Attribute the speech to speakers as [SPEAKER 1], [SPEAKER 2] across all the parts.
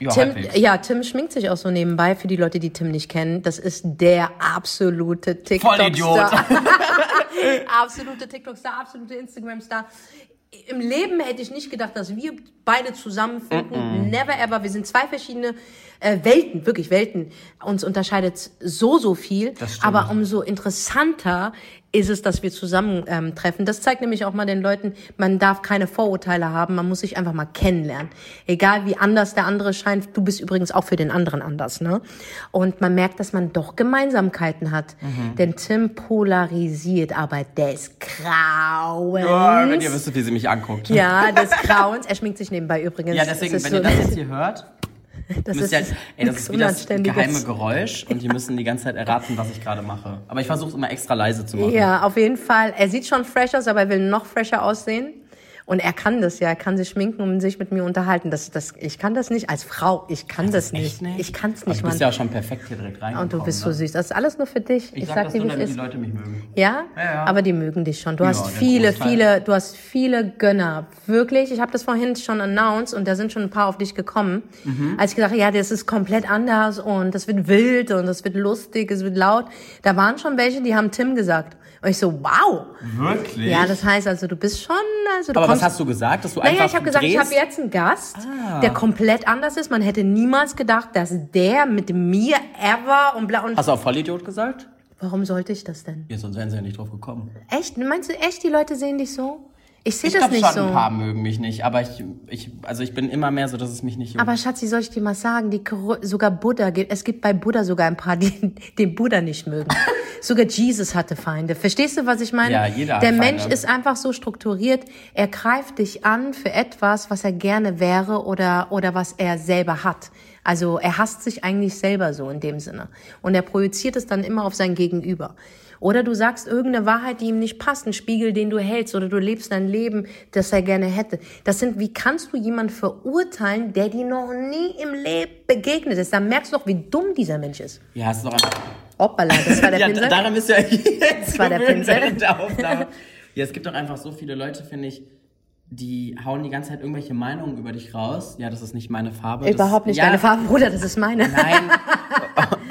[SPEAKER 1] Ja,
[SPEAKER 2] Tim,
[SPEAKER 1] halbwegs.
[SPEAKER 2] ja, Tim schminkt sich auch so nebenbei, für die Leute, die Tim nicht kennen. Das ist der absolute
[SPEAKER 1] Vollidiot.
[SPEAKER 2] TikTok-Star. absolute TikTok-Star, absolute Instagram-Star. Im Leben hätte ich nicht gedacht, dass wir beide zusammenfinden. Never ever. Wir sind zwei verschiedene äh, Welten, wirklich Welten. Uns unterscheidet so, so viel. Aber umso interessanter ist es, dass wir zusammentreffen. Ähm, treffen. das zeigt nämlich auch mal den Leuten, man darf keine Vorurteile haben, man muss sich einfach mal kennenlernen. Egal wie anders der andere scheint, du bist übrigens auch für den anderen anders, ne? Und man merkt, dass man doch Gemeinsamkeiten hat.
[SPEAKER 1] Mhm.
[SPEAKER 2] Denn Tim polarisiert, aber des Grauens.
[SPEAKER 1] Ja, wenn ihr wüsstet, wie sie mich anguckt.
[SPEAKER 2] Ja, des Grauens. Er schminkt sich nebenbei übrigens.
[SPEAKER 1] Ja, deswegen, wenn
[SPEAKER 2] so-
[SPEAKER 1] ihr das jetzt hier hört,
[SPEAKER 2] das ist
[SPEAKER 1] ihr, ey, das ist wie das geheime Geräusch und die müssen die ganze Zeit erraten, was ich gerade mache. Aber ich versuche es immer extra leise zu machen.
[SPEAKER 2] Ja, auf jeden Fall. Er sieht schon fresh aus, aber er will noch fresher aussehen. Und er kann das ja, er kann sich schminken und sich mit mir unterhalten. Das, das, ich kann das nicht als Frau. Ich kann das, nicht.
[SPEAKER 1] Nicht?
[SPEAKER 2] Ich kann es
[SPEAKER 1] Aber
[SPEAKER 2] nicht,
[SPEAKER 1] Du bist
[SPEAKER 2] Mann.
[SPEAKER 1] ja auch schon perfekt hier direkt reingekommen.
[SPEAKER 2] und du bist so
[SPEAKER 1] ne?
[SPEAKER 2] süß. Das ist alles nur für dich.
[SPEAKER 1] Ich,
[SPEAKER 2] Ich,
[SPEAKER 1] sag,
[SPEAKER 2] sag
[SPEAKER 1] das
[SPEAKER 2] dir,
[SPEAKER 1] so,
[SPEAKER 2] wie es
[SPEAKER 1] damit die
[SPEAKER 2] ist.
[SPEAKER 1] Leute mich mögen.
[SPEAKER 2] Ja?
[SPEAKER 1] Ja, ja.
[SPEAKER 2] Aber die mögen dich schon. Du hast
[SPEAKER 1] der
[SPEAKER 2] viele, viele, du hast viele Gönner. Wirklich. Ich habe das vorhin schon announced und da sind schon ein paar auf dich gekommen.
[SPEAKER 1] Mhm.
[SPEAKER 2] Als ich gesagt habe, ja, das ist komplett anders und das wird wild und das wird lustig, es wird laut. Da waren schon welche, die haben Tim gesagt. Und ich so, wow.
[SPEAKER 1] Wirklich?
[SPEAKER 2] Ja, das heißt also, du bist schon, also du
[SPEAKER 1] Aber was hast du gesagt? Dass du
[SPEAKER 2] naja,
[SPEAKER 1] einfach
[SPEAKER 2] ich habe gesagt, ich habe jetzt einen Gast,
[SPEAKER 1] Ah.
[SPEAKER 2] der komplett anders ist. Man hätte niemals gedacht, dass der mit mir ever und bla und.
[SPEAKER 1] Hast du auch Vollidiot gesagt?
[SPEAKER 2] Warum sollte ich das denn?
[SPEAKER 1] Ja, sonst wären sie ja nicht drauf gekommen.
[SPEAKER 2] Echt? Meinst du echt, die Leute sehen dich so? Ich sehe das
[SPEAKER 1] glaube
[SPEAKER 2] nicht
[SPEAKER 1] schon,
[SPEAKER 2] so.
[SPEAKER 1] ein paar mögen mich nicht, aber ich, ich, also ich bin immer mehr so, dass es mich nicht juckt.
[SPEAKER 2] Aber Schatzi, soll ich dir mal sagen, die sogar Buddha gibt, es gibt bei Buddha sogar ein paar, die den Buddha nicht mögen. sogar Jesus hatte Feinde. Verstehst du, was ich meine?
[SPEAKER 1] Ja, jeder
[SPEAKER 2] Der
[SPEAKER 1] Feinde.
[SPEAKER 2] Mensch ist einfach so strukturiert, er greift dich an für etwas, was er gerne wäre oder, oder was er selber hat. Also er hasst sich eigentlich selber so in dem Sinne. Und er projiziert es dann immer auf sein Gegenüber. Oder du sagst irgendeine Wahrheit, die ihm nicht passt, einen Spiegel, den du hältst, oder du lebst dein Leben, das er gerne hätte. Das sind, wie kannst du jemanden verurteilen, der dir noch nie im Leben begegnet ist? Da merkst du doch, wie dumm dieser Mensch ist.
[SPEAKER 1] ja, hast du doch einfach.
[SPEAKER 2] Hoppala, das war der
[SPEAKER 1] ja,
[SPEAKER 2] Pinsel.
[SPEAKER 1] daran bist du ja jetzt
[SPEAKER 2] war der Pinsel.
[SPEAKER 1] während der Aufnahme. Ja, es gibt doch einfach so viele Leute, finde ich, die hauen die ganze Zeit irgendwelche Meinungen über dich raus. Ja, das ist nicht meine Farbe. das-
[SPEAKER 2] Überhaupt nicht
[SPEAKER 1] ja,
[SPEAKER 2] deine Farbe, Bruder, das ist meine.
[SPEAKER 1] Nein.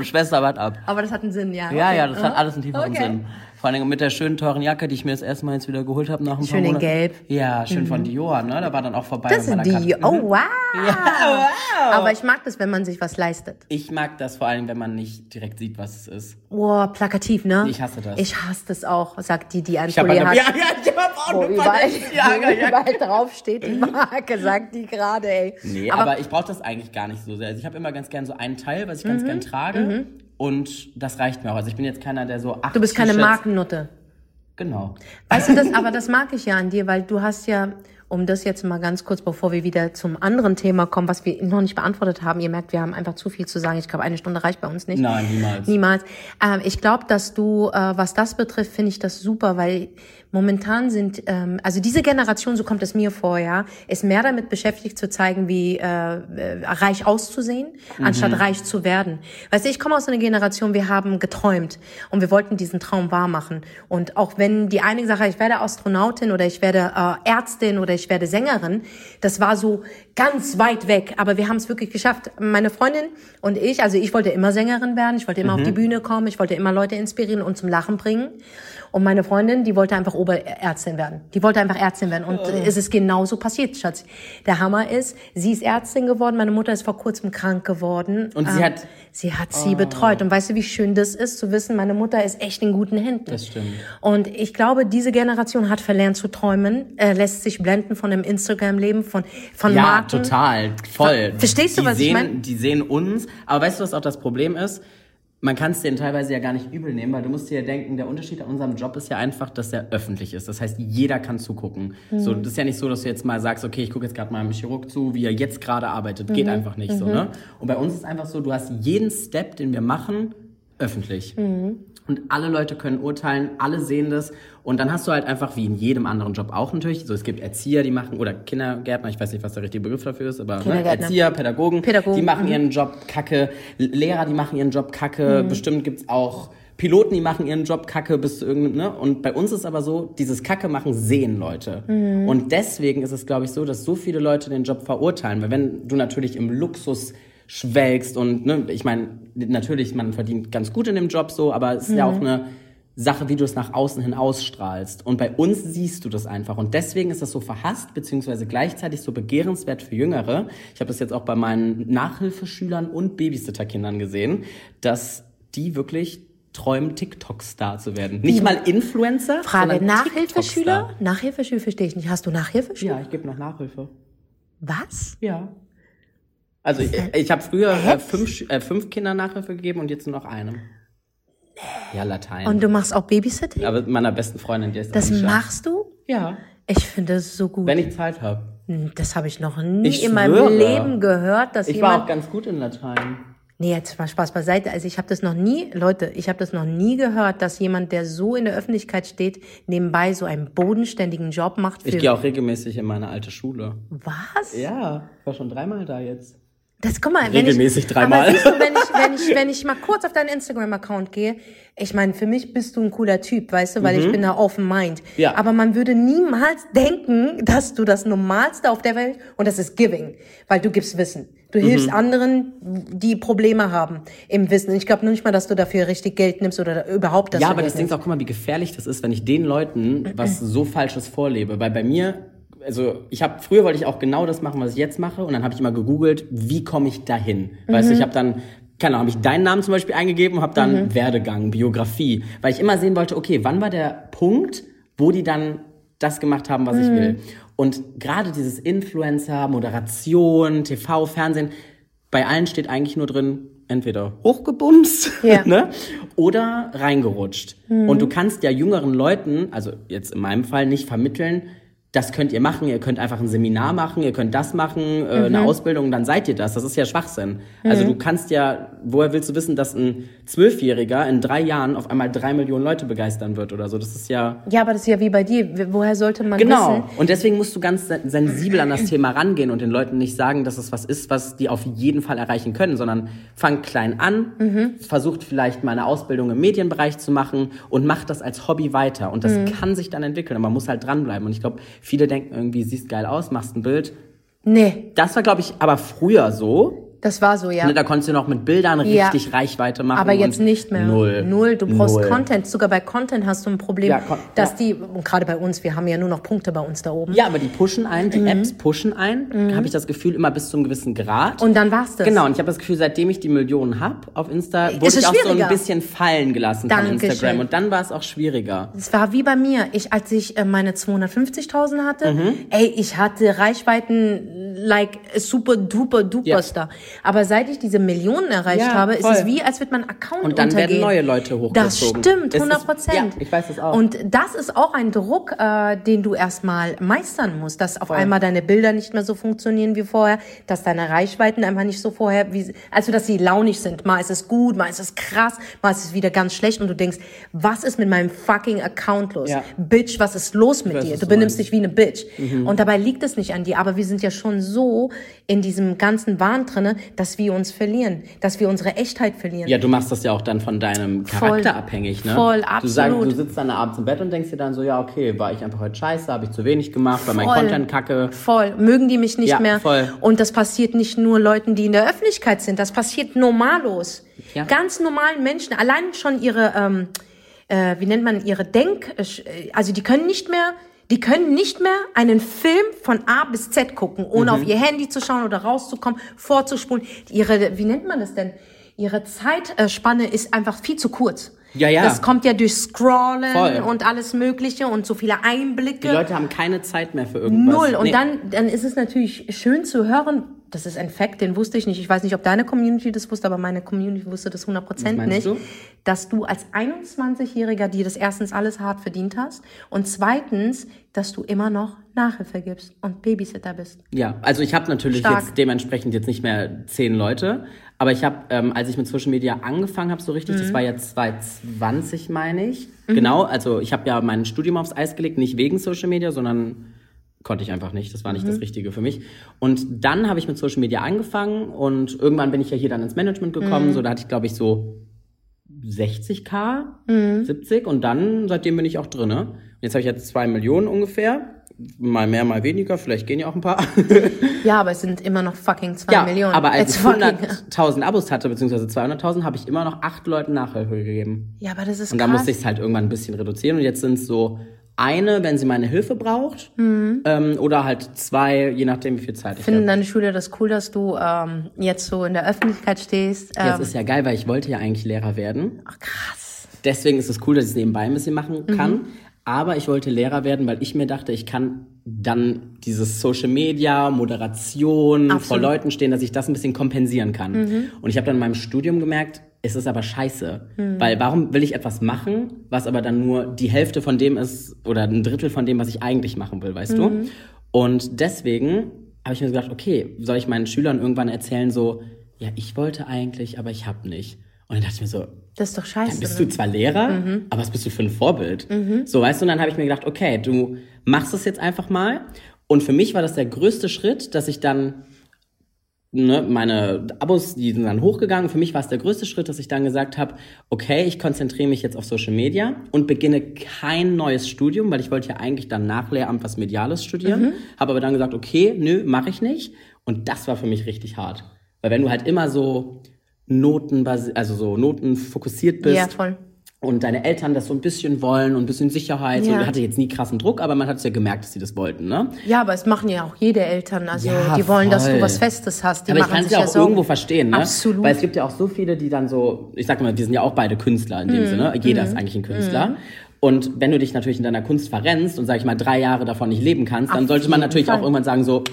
[SPEAKER 1] Schwester, wart ab.
[SPEAKER 2] Aber das hat einen Sinn, ja.
[SPEAKER 1] Ja,
[SPEAKER 2] Okay.
[SPEAKER 1] ja, das hat alles einen tieferen
[SPEAKER 2] Okay.
[SPEAKER 1] Sinn. Vor allem mit der schönen teuren Jacke, die ich mir das erste Mal jetzt wieder geholt habe nach ein
[SPEAKER 2] Schön
[SPEAKER 1] paar
[SPEAKER 2] in. Gelb. Mhm.
[SPEAKER 1] Ja, schön von Dior, ne? Da war dann auch vorbei.
[SPEAKER 2] Das sind die.
[SPEAKER 1] Kat-
[SPEAKER 2] Oh,
[SPEAKER 1] Mhm.
[SPEAKER 2] wow.
[SPEAKER 1] wow.
[SPEAKER 2] Aber ich mag das, wenn man sich was leistet.
[SPEAKER 1] Ich mag das vor allem, wenn man nicht direkt sieht, was es ist.
[SPEAKER 2] Boah, plakativ, ne?
[SPEAKER 1] Ich hasse das.
[SPEAKER 2] Ich hasse das auch, sagt die, die ein Pulli hat.
[SPEAKER 1] ja, ja, ich habe auch
[SPEAKER 2] Wo
[SPEAKER 1] eine
[SPEAKER 2] überall,
[SPEAKER 1] Balenciaga,
[SPEAKER 2] wo
[SPEAKER 1] ja.
[SPEAKER 2] überall drauf steht die Marke, sagt die gerade, ey.
[SPEAKER 1] Nee, aber, ich brauche das eigentlich gar nicht so sehr. Also ich habe immer ganz gern so einen Teil, was ich
[SPEAKER 2] Mhm.
[SPEAKER 1] ganz gern trage. Und das reicht mir auch. Also ich bin jetzt keiner, der so acht
[SPEAKER 2] du bist keine Markennutte.
[SPEAKER 1] Genau.
[SPEAKER 2] Weißt du das, aber das mag ich ja an dir, weil du hast ja, um das jetzt mal ganz kurz, bevor wir wieder zum anderen Thema kommen, was wir noch nicht beantwortet haben, ihr merkt, wir haben einfach zu viel zu sagen. Ich glaube, eine Stunde reicht bei uns nicht.
[SPEAKER 1] Nein, niemals.
[SPEAKER 2] Niemals. Ähm, ich glaube, dass du, äh, was das betrifft, finde ich das super, weil momentan sind, ähm, also diese Generation, so kommt es mir vor, ja, ist mehr damit beschäftigt zu zeigen, wie äh, äh, reich auszusehen, anstatt reich zu werden. Weißt du, ich komme aus einer Generation, wir haben geträumt und wir wollten diesen Traum wahr machen. Und auch wenn die eine Sache, ich werde Astronautin oder ich werde äh, Ärztin oder ich werde Sängerin, das war so ganz weit weg, aber wir haben es wirklich geschafft. Meine Freundin und ich, also ich wollte immer Sängerin werden, ich wollte immer auf die Bühne kommen, ich wollte immer Leute inspirieren und zum Lachen bringen. Und meine Freundin, die wollte einfach Oberärztin werden. Die wollte einfach Ärztin werden. Und es ist genauso passiert, Schatz. Der Hammer ist, sie ist Ärztin geworden, meine Mutter ist vor kurzem krank geworden.
[SPEAKER 1] Und sie
[SPEAKER 2] Ähm,
[SPEAKER 1] hat-
[SPEAKER 2] Sie hat sie betreut. Und weißt du, wie schön das ist, zu wissen, meine Mutter ist echt in guten Händen.
[SPEAKER 1] Das stimmt.
[SPEAKER 2] Und ich glaube, diese Generation hat verlernt zu träumen, äh, lässt sich blenden von dem Instagram-Leben, von, von
[SPEAKER 1] Ja,
[SPEAKER 2] Marken.
[SPEAKER 1] Total. Voll.
[SPEAKER 2] Verstehst du,
[SPEAKER 1] die
[SPEAKER 2] was ich
[SPEAKER 1] sehen,
[SPEAKER 2] mein?
[SPEAKER 1] Die sehen uns. Aber weißt du, was auch das Problem ist? Man kann es denen teilweise ja gar nicht übel nehmen, weil du musst dir ja denken, der Unterschied an unserem Job ist ja einfach, dass er öffentlich ist. Das heißt, jeder kann zugucken.
[SPEAKER 2] Mhm.
[SPEAKER 1] So, das ist ja nicht so, dass du jetzt mal sagst, okay, ich gucke jetzt gerade mal einem Chirurg zu, wie er jetzt gerade arbeitet. Geht
[SPEAKER 2] Mhm.
[SPEAKER 1] einfach nicht so, ne? Und bei uns ist einfach so, du hast jeden Step, den wir machen, öffentlich.
[SPEAKER 2] Mhm.
[SPEAKER 1] Und alle Leute können urteilen, alle sehen das. Und dann hast du halt einfach, wie in jedem anderen Job auch natürlich, so es gibt Erzieher, die machen, oder Kindergärtner, ich weiß nicht, was der richtige Begriff dafür ist, aber ne. Erzieher, Pädagogen,
[SPEAKER 2] Pädagogen,
[SPEAKER 1] die machen
[SPEAKER 2] mhm.
[SPEAKER 1] ihren Job kacke, Lehrer, die machen ihren Job kacke, bestimmt gibt's auch Piloten, die machen ihren Job kacke bis zu irgendeinem, ne? Und bei uns ist aber so, dieses Kacke machen sehen Leute.
[SPEAKER 2] Mhm.
[SPEAKER 1] Und deswegen ist es, glaube ich, so, dass so viele Leute den Job verurteilen. Weil wenn du natürlich im Luxus schwelgst und, ne, ich meine, natürlich, man verdient ganz gut in dem Job so, aber es ist ja
[SPEAKER 2] Mhm.
[SPEAKER 1] auch eine Sache, wie du es nach außen hin ausstrahlst. Und bei uns siehst du das einfach. Und deswegen ist das so verhasst, beziehungsweise gleichzeitig so begehrenswert für Jüngere. Ich habe das jetzt auch bei meinen Nachhilfeschülern und Babysitterkindern gesehen, dass die wirklich träumen, TikTok-Star zu werden. Nicht mal Influencer,
[SPEAKER 2] Frage, Nachhilfeschüler? Nachhilfeschüler verstehe ich nicht. Hast du Nachhilfeschüler?
[SPEAKER 1] Ja, ich gebe noch Nachhilfe.
[SPEAKER 2] Was?
[SPEAKER 1] Ja. Also ich, ich habe früher äh, fünf, äh, fünf Kindern Nachhilfe gegeben und jetzt nur noch einem. Ja, Latein.
[SPEAKER 2] Und du machst auch Babysitting?
[SPEAKER 1] aber mit meiner besten Freundin, die ist
[SPEAKER 2] Das machst du?
[SPEAKER 1] Ja.
[SPEAKER 2] Ich finde das so gut.
[SPEAKER 1] Wenn ich Zeit habe.
[SPEAKER 2] Hm, Das habe ich noch nie
[SPEAKER 1] Ich
[SPEAKER 2] in meinem
[SPEAKER 1] schwöre.
[SPEAKER 2] Leben gehört, dass
[SPEAKER 1] Ich war
[SPEAKER 2] jemand.
[SPEAKER 1] auch ganz gut in Latein.
[SPEAKER 2] nee, jetzt mal Spaß beiseite. Also ich habe das noch nie, Leute, ich habe das noch nie gehört, dass jemand, der so in der Öffentlichkeit steht, nebenbei so einen bodenständigen Job macht. Für
[SPEAKER 1] Ich gehe auch regelmäßig in meine alte Schule.
[SPEAKER 2] was?
[SPEAKER 1] Ja, ich war schon dreimal da jetzt.
[SPEAKER 2] Das guck mal, wenn
[SPEAKER 1] Regelmäßig
[SPEAKER 2] ich,
[SPEAKER 1] dreimal.
[SPEAKER 2] Siehst du, wenn ich, wenn ich, wenn ich mal kurz auf deinen Instagram-Account gehe, ich meine, für mich bist du ein cooler Typ, weißt du, weil ich bin da open mind.
[SPEAKER 1] Mhm. Ja.
[SPEAKER 2] Aber man würde niemals denken, dass du das Normalste auf der Welt und das ist Giving, weil du gibst Wissen. Du hilfst
[SPEAKER 1] Mhm.
[SPEAKER 2] anderen, die Probleme haben im Wissen. Ich glaube nicht mal, dass du dafür richtig Geld nimmst oder überhaupt das
[SPEAKER 1] Ja, aber das Ding ist auch, guck mal, wie gefährlich das ist, wenn ich den Leuten was so Falsches vorlebe. Weil bei mir, also ich habe früher wollte ich auch genau das machen, was ich jetzt mache, und dann habe ich immer gegoogelt, wie komme ich dahin? Weißt du, ich habe dann keine Ahnung, habe ich deinen Namen zum Beispiel eingegeben, habe dann Werdegang, Biografie, weil ich immer sehen wollte, okay, wann war der Punkt, wo die dann das gemacht haben, was ich will? Und gerade dieses Influencer, Moderation, TV, Fernsehen, bei allen steht eigentlich nur drin, entweder hochgebumst
[SPEAKER 2] Ja.
[SPEAKER 1] ne? oder reingerutscht.
[SPEAKER 2] Mhm.
[SPEAKER 1] Und du kannst ja jüngeren Leuten, also jetzt in meinem Fall, nicht vermitteln, das könnt ihr machen, ihr könnt einfach ein Seminar machen, ihr könnt das machen, äh,
[SPEAKER 2] Mhm.
[SPEAKER 1] eine Ausbildung, dann seid ihr das. Das ist ja Schwachsinn. Also du kannst ja, woher willst du wissen, dass ein Zwölfjähriger in drei Jahren auf einmal drei Millionen Leute begeistern wird oder so? Das ist ja
[SPEAKER 2] Ja, aber das ist ja wie bei dir. Woher sollte man
[SPEAKER 1] Genau.
[SPEAKER 2] wissen?
[SPEAKER 1] Und deswegen musst du ganz sen- sensibel an das Thema rangehen und den Leuten nicht sagen, dass es was ist, was die auf jeden Fall erreichen können, sondern fang klein an,
[SPEAKER 2] Mhm.
[SPEAKER 1] versucht vielleicht mal eine Ausbildung im Medienbereich zu machen und macht das als Hobby weiter. Und das
[SPEAKER 2] Mhm.
[SPEAKER 1] kann sich dann entwickeln. Und man muss halt dranbleiben. Und ich glaube, viele denken irgendwie, siehst geil aus, machst ein Bild.
[SPEAKER 2] Nee,
[SPEAKER 1] Das war, glaube ich, aber früher so.
[SPEAKER 2] Das war so, ja.
[SPEAKER 1] Ne, Da konntest du noch mit Bildern
[SPEAKER 2] Ja.
[SPEAKER 1] richtig Reichweite machen.
[SPEAKER 2] Aber jetzt nicht mehr.
[SPEAKER 1] Null.
[SPEAKER 2] Null. Du brauchst
[SPEAKER 1] Null.
[SPEAKER 2] Content. Sogar bei Content hast du ein Problem,
[SPEAKER 1] Ja,
[SPEAKER 2] dass
[SPEAKER 1] ja.
[SPEAKER 2] die, und gerade bei uns, wir haben ja nur noch Punkte bei uns da oben.
[SPEAKER 1] Ja, aber die pushen ein,
[SPEAKER 2] Mhm.
[SPEAKER 1] die Apps pushen ein, habe ich das Gefühl, immer bis zu einem gewissen Grad.
[SPEAKER 2] Und dann war's das.
[SPEAKER 1] Genau, und ich habe das Gefühl, seitdem ich die Millionen hab auf Insta, wurde
[SPEAKER 2] es
[SPEAKER 1] ich auch so ein bisschen fallen gelassen von
[SPEAKER 2] Dankeschön.
[SPEAKER 1] Instagram. Und dann war es auch schwieriger.
[SPEAKER 2] Es war wie bei mir. Ich, als ich äh, meine 250.000 hatte,
[SPEAKER 1] Mhm.
[SPEAKER 2] ey, ich hatte Reichweiten like super duper duper
[SPEAKER 1] Ja.
[SPEAKER 2] Star. Aber seit ich diese Millionen erreicht
[SPEAKER 1] Ja,
[SPEAKER 2] habe, ist
[SPEAKER 1] voll.
[SPEAKER 2] es wie, als wird mein Account
[SPEAKER 1] Und dann
[SPEAKER 2] untergehen.
[SPEAKER 1] werden neue Leute
[SPEAKER 2] Das
[SPEAKER 1] hochgezogen.
[SPEAKER 2] stimmt,
[SPEAKER 1] Es ist-
[SPEAKER 2] 100 Prozent.
[SPEAKER 1] ja, ich weiß das auch.
[SPEAKER 2] Und das ist auch ein Druck, äh, den du erstmal meistern musst, dass auf einmal deine Bilder nicht mehr so funktionieren wie vorher, dass deine Reichweiten einfach nicht so vorher, wie, also dass sie launig sind. Mal ist es gut, mal ist es krass, mal ist es wieder ganz schlecht und du denkst, was ist mit meinem fucking Account los?
[SPEAKER 1] Ja.
[SPEAKER 2] Bitch, was ist los mit
[SPEAKER 1] weiß,
[SPEAKER 2] dir? Du benimmst
[SPEAKER 1] meinst.
[SPEAKER 2] dich wie eine Bitch. Und dabei liegt es nicht an dir, aber wir sind ja schon so in diesem ganzen Wahn drinne, dass wir uns verlieren, dass wir unsere Echtheit verlieren.
[SPEAKER 1] Ja, du machst das ja auch dann von deinem
[SPEAKER 2] Voll.
[SPEAKER 1] Charakter abhängig, ne?
[SPEAKER 2] Voll,
[SPEAKER 1] Du, sagst,
[SPEAKER 2] absolut.
[SPEAKER 1] du sitzt dann abends im Bett und denkst dir dann so, ja, okay, war ich einfach heute scheiße, habe ich zu wenig gemacht, war mein
[SPEAKER 2] Voll.
[SPEAKER 1] Content kacke.
[SPEAKER 2] Voll. Mögen die mich nicht
[SPEAKER 1] Ja,
[SPEAKER 2] mehr.
[SPEAKER 1] voll.
[SPEAKER 2] Und das passiert nicht nur Leuten, die in der Öffentlichkeit sind. Das passiert normalos.
[SPEAKER 1] Ja.
[SPEAKER 2] Ganz normalen Menschen. Allein schon ihre, ähm, äh, wie nennt man, ihre Denk, äh, also die können nicht mehr, die können nicht mehr einen Film von A bis Z gucken, ohne
[SPEAKER 1] Mhm.
[SPEAKER 2] auf ihr Handy zu schauen oder rauszukommen, vorzuspulen. Ihre, wie nennt man das denn? Ihre Zeitspanne ist einfach viel zu kurz.
[SPEAKER 1] Ja, ja.
[SPEAKER 2] Das kommt ja durch Scrollen
[SPEAKER 1] Voll.
[SPEAKER 2] und alles Mögliche und so viele Einblicke.
[SPEAKER 1] Die Leute haben keine Zeit mehr für irgendwas.
[SPEAKER 2] Null. Und
[SPEAKER 1] Nee.
[SPEAKER 2] dann, dann ist es natürlich schön zu hören, das ist ein Fact, den wusste ich nicht. Ich weiß nicht, ob deine Community das wusste, aber meine Community wusste das 100%
[SPEAKER 1] Was meinst
[SPEAKER 2] nicht.
[SPEAKER 1] du?
[SPEAKER 2] Dass du als 21-Jähriger dir das erstens alles hart verdient hast und zweitens, dass du immer noch Nachhilfe gibst und Babysitter bist.
[SPEAKER 1] Ja, also ich habe natürlich
[SPEAKER 2] Stark.
[SPEAKER 1] jetzt dementsprechend jetzt nicht mehr zehn Leute, aber ich habe, ähm, als ich mit Social Media angefangen habe, so richtig,
[SPEAKER 2] Mhm.
[SPEAKER 1] das war ja 2020, meine ich. Genau, also ich habe ja mein Studium aufs Eis gelegt, nicht wegen Social Media, sondern konnte ich einfach nicht. Das war nicht
[SPEAKER 2] Mhm.
[SPEAKER 1] das Richtige für mich. Und dann habe ich mit Social Media angefangen und irgendwann bin ich ja hier dann ins Management gekommen.
[SPEAKER 2] Mhm.
[SPEAKER 1] So, da hatte ich, glaube ich, so 60k,
[SPEAKER 2] Mhm.
[SPEAKER 1] 70 und dann, seitdem bin ich auch drinne. Jetzt habe ich jetzt zwei Millionen ungefähr. Mal mehr, mal weniger, vielleicht gehen ja auch ein paar.
[SPEAKER 2] Ja, aber es sind immer noch fucking zwei
[SPEAKER 1] ja,
[SPEAKER 2] Millionen.
[SPEAKER 1] aber als ich
[SPEAKER 2] fucking-
[SPEAKER 1] 100.000 Abos hatte, beziehungsweise 200.000, habe ich immer noch acht Leuten Nachhilfe gegeben.
[SPEAKER 2] Ja, aber das ist
[SPEAKER 1] Und da musste ich es halt irgendwann ein bisschen reduzieren. Und jetzt sind es so eine, wenn sie meine Hilfe braucht,
[SPEAKER 2] Mhm.
[SPEAKER 1] ähm, oder halt zwei, je nachdem, wie viel Zeit ich
[SPEAKER 2] Finden
[SPEAKER 1] habe.
[SPEAKER 2] deine Schüler das cool, dass du ähm, jetzt so in der Öffentlichkeit stehst?
[SPEAKER 1] Ja, es
[SPEAKER 2] Ähm,
[SPEAKER 1] ist ja geil, weil ich wollte ja eigentlich Lehrer werden.
[SPEAKER 2] ach, krass.
[SPEAKER 1] Deswegen ist es cool, dass ich es nebenbei ein bisschen machen
[SPEAKER 2] Mhm.
[SPEAKER 1] Aber ich wollte Lehrer werden, weil ich mir dachte, ich kann dann dieses Social Media, Moderation, vor
[SPEAKER 2] Absolut. Mhm.
[SPEAKER 1] Leuten stehen, dass ich das ein bisschen kompensieren kann. Und ich habe dann in meinem Studium gemerkt, es ist aber scheiße.
[SPEAKER 2] Mhm.
[SPEAKER 1] Weil warum will ich etwas machen, was aber dann nur die Hälfte von dem ist oder ein Drittel von dem, was ich eigentlich machen will, weißt
[SPEAKER 2] Mhm.
[SPEAKER 1] du? Und deswegen habe ich mir gedacht, okay, soll ich meinen Schülern irgendwann erzählen, so, ja, ich wollte eigentlich, aber ich habe nicht. Und dann dachte ich mir so,
[SPEAKER 2] Das ist doch scheiße.
[SPEAKER 1] dann bist
[SPEAKER 2] ne?
[SPEAKER 1] du zwar Lehrer, aber was bist du für ein Vorbild? So, weißt du, und dann habe ich mir gedacht, okay, du machst es jetzt einfach mal. Und für mich war das der größte Schritt, dass ich dann, ne, meine Abos, die sind dann hochgegangen. Für mich war es der größte Schritt, dass ich dann gesagt habe, okay, ich konzentriere mich jetzt auf Social Media und beginne kein neues Studium, weil ich wollte ja eigentlich dann nach Lehramt was Mediales studieren. Habe aber dann gesagt, okay, nö, mache ich nicht. Und das war für mich richtig hart. Weil wenn du halt immer so Noten, also so Noten fokussiert bist
[SPEAKER 2] Ja, voll.
[SPEAKER 1] und deine Eltern das so ein bisschen wollen und ein bisschen Sicherheit.
[SPEAKER 2] Ja.
[SPEAKER 1] So, hatte jetzt nie krassen Druck, aber man hat es ja gemerkt, dass sie das wollten, ne?
[SPEAKER 2] Ja, aber es machen ja auch jede Eltern. Also
[SPEAKER 1] Ja,
[SPEAKER 2] die wollen, dass du
[SPEAKER 1] voll.
[SPEAKER 2] was Festes hast. Die
[SPEAKER 1] aber ich kann es ja auch
[SPEAKER 2] Sorgen.
[SPEAKER 1] irgendwo verstehen, ne?
[SPEAKER 2] Absolut.
[SPEAKER 1] Weil es gibt ja auch so viele, die dann so, ich sag mal, wir sind ja auch beide Künstler in
[SPEAKER 2] Mhm.
[SPEAKER 1] dem Sinne. Jeder ist eigentlich ein Künstler. Und wenn du dich natürlich in deiner Kunst verrennst und, sag ich mal, drei Jahre davon nicht leben kannst, dann
[SPEAKER 2] Auf
[SPEAKER 1] sollte man natürlich
[SPEAKER 2] Fall.
[SPEAKER 1] auch irgendwann sagen so,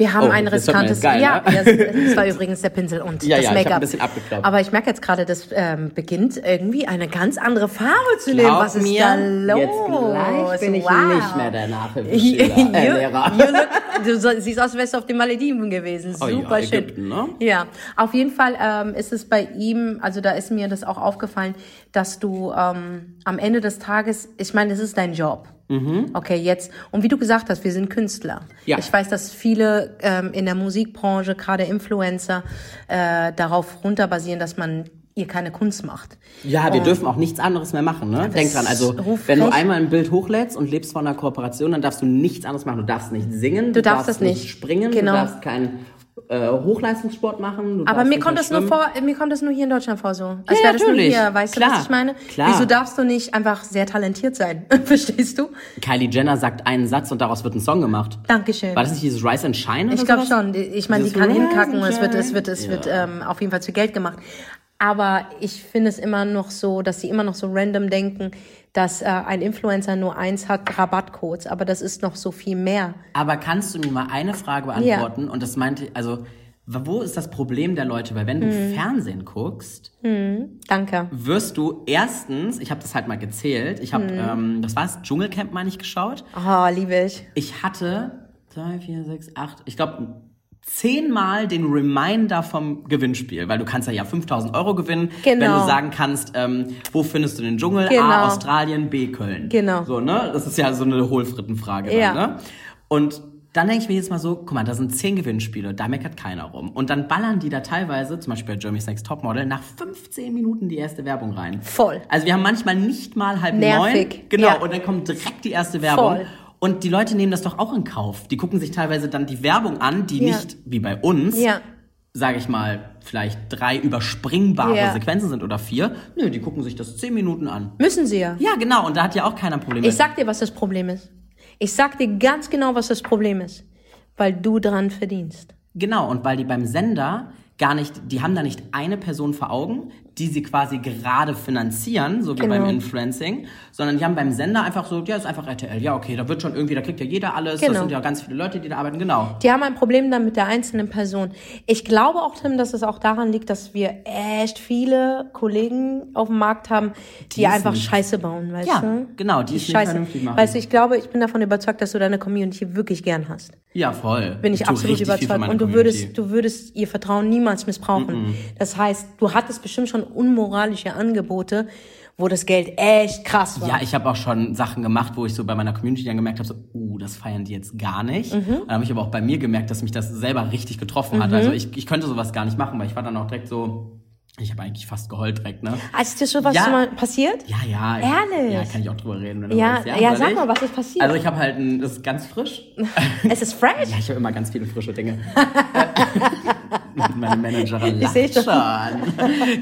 [SPEAKER 2] Wir haben
[SPEAKER 1] Oh,
[SPEAKER 2] ein riskantes.
[SPEAKER 1] geil,
[SPEAKER 2] ja,
[SPEAKER 1] ne?
[SPEAKER 2] das, das war übrigens der Pinsel und
[SPEAKER 1] Ja,
[SPEAKER 2] das
[SPEAKER 1] ja,
[SPEAKER 2] Make-up. Aber ich merke jetzt gerade, das ähm, beginnt irgendwie eine ganz andere Farbe zu nehmen. Was ist
[SPEAKER 1] mir,
[SPEAKER 2] da los?
[SPEAKER 1] jetzt gleich bin ich
[SPEAKER 2] wow.
[SPEAKER 1] nicht mehr der Nachhilfeschüler, äh,
[SPEAKER 2] du siehst aus, wärst auf den Malediven gewesen.
[SPEAKER 1] Oh ja,
[SPEAKER 2] Super schön.
[SPEAKER 1] Ägypten, ne?
[SPEAKER 2] Ja, auf jeden Fall ähm, ist es bei ihm, also da ist mir das auch aufgefallen, dass du ähm, am Ende des Tages, ich meine, das ist dein Job. Okay, jetzt, und wie du gesagt hast, wir sind Künstler.
[SPEAKER 1] Mhm. Ja.
[SPEAKER 2] Ich weiß, dass viele ähm, in der Musikbranche, gerade Influencer, äh, darauf runterbasieren, dass man ihr keine Kunst macht.
[SPEAKER 1] Ja, wir dürfen auch nichts anderes mehr machen, ne? Denk dran, also wenn du einmal ein Bild hochlädst und lebst von einer Kooperation, dann darfst du nichts anderes machen. Du darfst nicht singen,
[SPEAKER 2] Du darfst das nicht.
[SPEAKER 1] springen,
[SPEAKER 2] Genau.
[SPEAKER 1] du darfst keinen äh, Hochleistungssport machen. Du
[SPEAKER 2] Aber mir kommt das nur
[SPEAKER 1] schwimmen.
[SPEAKER 2] vor, mir kommt das nur hier in Deutschland vor so. Als
[SPEAKER 1] Ja,
[SPEAKER 2] wäre das nur hier, weißt du,
[SPEAKER 1] Klar.
[SPEAKER 2] was ich meine?
[SPEAKER 1] Klar.
[SPEAKER 2] Wieso darfst du nicht einfach sehr talentiert sein? Verstehst du?
[SPEAKER 1] Kylie Jenner sagt einen Satz und daraus wird ein Song gemacht.
[SPEAKER 2] Dankeschön.
[SPEAKER 1] War das nicht dieses Rise and Shine
[SPEAKER 2] Ich
[SPEAKER 1] oder
[SPEAKER 2] glaube
[SPEAKER 1] sowas?
[SPEAKER 2] schon. Ich meine, die kann
[SPEAKER 1] Rise
[SPEAKER 2] hinkacken es wird, es wird, es
[SPEAKER 1] Ja.
[SPEAKER 2] wird ähm, auf jeden Fall zu Geld gemacht. Aber ich finde es immer noch so, dass sie immer noch so random denken, dass äh, ein Influencer nur eins hat, Rabattcodes. Aber das ist noch so viel mehr.
[SPEAKER 1] Aber kannst du mir mal eine Frage beantworten? Und das meinte, also, wo ist das Problem der Leute? Weil wenn du
[SPEAKER 2] Mhm.
[SPEAKER 1] Fernsehen guckst,
[SPEAKER 2] Danke.
[SPEAKER 1] wirst du erstens, ich habe das halt mal gezählt, ich habe,
[SPEAKER 2] Mhm.
[SPEAKER 1] ähm, das war's, Dschungelcamp meine ich geschaut.
[SPEAKER 2] Oh, liebe ich.
[SPEAKER 1] Ich hatte drei, vier, sechs, acht, ich glaube zehnmal den Reminder vom Gewinnspiel, weil du kannst ja ja 5000 Euro gewinnen,
[SPEAKER 2] Genau.
[SPEAKER 1] wenn du sagen kannst, ähm, wo findest du den Dschungel?
[SPEAKER 2] Genau.
[SPEAKER 1] A, Australien, B, Köln.
[SPEAKER 2] Genau.
[SPEAKER 1] So, ne? Das ist ja so eine Hohlfrittenfrage
[SPEAKER 2] Ja.
[SPEAKER 1] dann, ne? Und dann denke ich mir jetzt mal so, guck mal, da sind zehn Gewinnspiele, da meckert keiner rum. Und dann ballern die da teilweise, zum Beispiel bei Jeremy's Next Topmodel, nach 15 Minuten die erste Werbung rein.
[SPEAKER 2] Voll.
[SPEAKER 1] Also wir haben manchmal nicht mal halb
[SPEAKER 2] Nervig.
[SPEAKER 1] neun. Genau,
[SPEAKER 2] Ja.
[SPEAKER 1] und dann kommt direkt die erste Werbung.
[SPEAKER 2] Voll.
[SPEAKER 1] Und die Leute nehmen das doch auch in Kauf. Die gucken sich teilweise dann die Werbung an, die
[SPEAKER 2] Ja.
[SPEAKER 1] nicht wie bei uns,
[SPEAKER 2] Ja.
[SPEAKER 1] sage ich mal, vielleicht drei überspringbare
[SPEAKER 2] Ja.
[SPEAKER 1] Sequenzen sind oder vier. Nö, die gucken sich das zehn Minuten an.
[SPEAKER 2] Müssen sie ja.
[SPEAKER 1] Ja, genau. Und da hat ja auch keiner Probleme.
[SPEAKER 2] Ich sag dir, was das Problem ist. Ich sag dir ganz genau, was das Problem ist. Weil du dran verdienst.
[SPEAKER 1] Genau, und weil die beim Sender gar nicht, die haben da nicht eine Person vor Augen, die sie quasi gerade finanzieren, so wie
[SPEAKER 2] Genau.
[SPEAKER 1] beim Influencing, sondern die haben beim Sender einfach so, ja, ist einfach RTL, ja, okay, da wird schon irgendwie, da kriegt ja jeder alles, das
[SPEAKER 2] Genau.
[SPEAKER 1] sind ja ganz viele Leute, die da arbeiten, genau.
[SPEAKER 2] Die haben ein Problem dann mit der einzelnen Person. Ich glaube auch, Tim, dass es auch daran liegt, dass wir echt viele Kollegen auf dem Markt haben, die,
[SPEAKER 1] Die
[SPEAKER 2] einfach
[SPEAKER 1] nicht-
[SPEAKER 2] Scheiße bauen, weißt
[SPEAKER 1] Ja,
[SPEAKER 2] du?
[SPEAKER 1] genau, die nicht
[SPEAKER 2] Scheiße.
[SPEAKER 1] vernünftig machen.
[SPEAKER 2] Weißt du, ich glaube, ich bin davon überzeugt, dass du deine Community wirklich gern hast.
[SPEAKER 1] Ja, voll.
[SPEAKER 2] Bin ich,
[SPEAKER 1] tue
[SPEAKER 2] absolut überzeugt. Und du
[SPEAKER 1] Community.
[SPEAKER 2] würdest, du würdest ihr Vertrauen niemals missbrauchen. Das heißt, du hattest bestimmt schon unmoralische Angebote, wo das Geld echt krass war.
[SPEAKER 1] Ja, ich habe auch schon Sachen gemacht, wo ich so bei meiner Community dann gemerkt habe, so, uh, das feiern die jetzt gar nicht.
[SPEAKER 2] Mhm.
[SPEAKER 1] Und dann habe ich aber auch bei mir gemerkt, dass mich das selber richtig getroffen hat. Also ich, ich könnte sowas gar nicht machen, weil ich war dann auch direkt so, Ich habe eigentlich fast geheult direkt, ne?
[SPEAKER 2] Als dir schon was
[SPEAKER 1] Ja.
[SPEAKER 2] schon mal passiert?
[SPEAKER 1] Ja, ja.
[SPEAKER 2] Ehrlich?
[SPEAKER 1] Ja, kann ich auch drüber reden. Wenn du
[SPEAKER 2] Ja,
[SPEAKER 1] willst.
[SPEAKER 2] ja,
[SPEAKER 1] soll
[SPEAKER 2] sag mal, was ist passiert?
[SPEAKER 1] Also ich habe halt, ein, das ist ganz frisch.
[SPEAKER 2] es ist fresh?
[SPEAKER 1] Ja, ich habe immer ganz viele frische Dinge. Meine Managerin lacht
[SPEAKER 2] seh schon.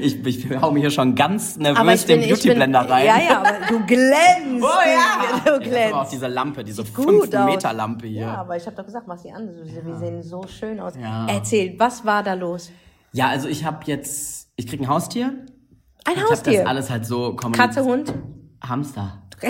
[SPEAKER 1] Ich, ich hau mir hier schon ganz nervös
[SPEAKER 2] ich
[SPEAKER 1] den
[SPEAKER 2] ich
[SPEAKER 1] Beauty-Blender rein.
[SPEAKER 2] Ja, ja, aber du glänzt.
[SPEAKER 1] Oh ja!
[SPEAKER 2] Du
[SPEAKER 1] Ja, ist aber auch
[SPEAKER 2] glänzt.
[SPEAKER 1] diese Lampe, diese
[SPEAKER 2] gut
[SPEAKER 1] 5-Meter-Lampe hier.
[SPEAKER 2] Ja, aber ich habe doch gesagt, mach sie an. Wir sehen so schön aus.
[SPEAKER 1] Ja.
[SPEAKER 2] Erzähl, was war da los?
[SPEAKER 1] Ja, also ich habe jetzt, ich krieg ein Haustier.
[SPEAKER 2] Ein
[SPEAKER 1] Ich habe das
[SPEAKER 2] Haustier.
[SPEAKER 1] alles halt so.
[SPEAKER 2] Katze, Hund.
[SPEAKER 1] Hamster.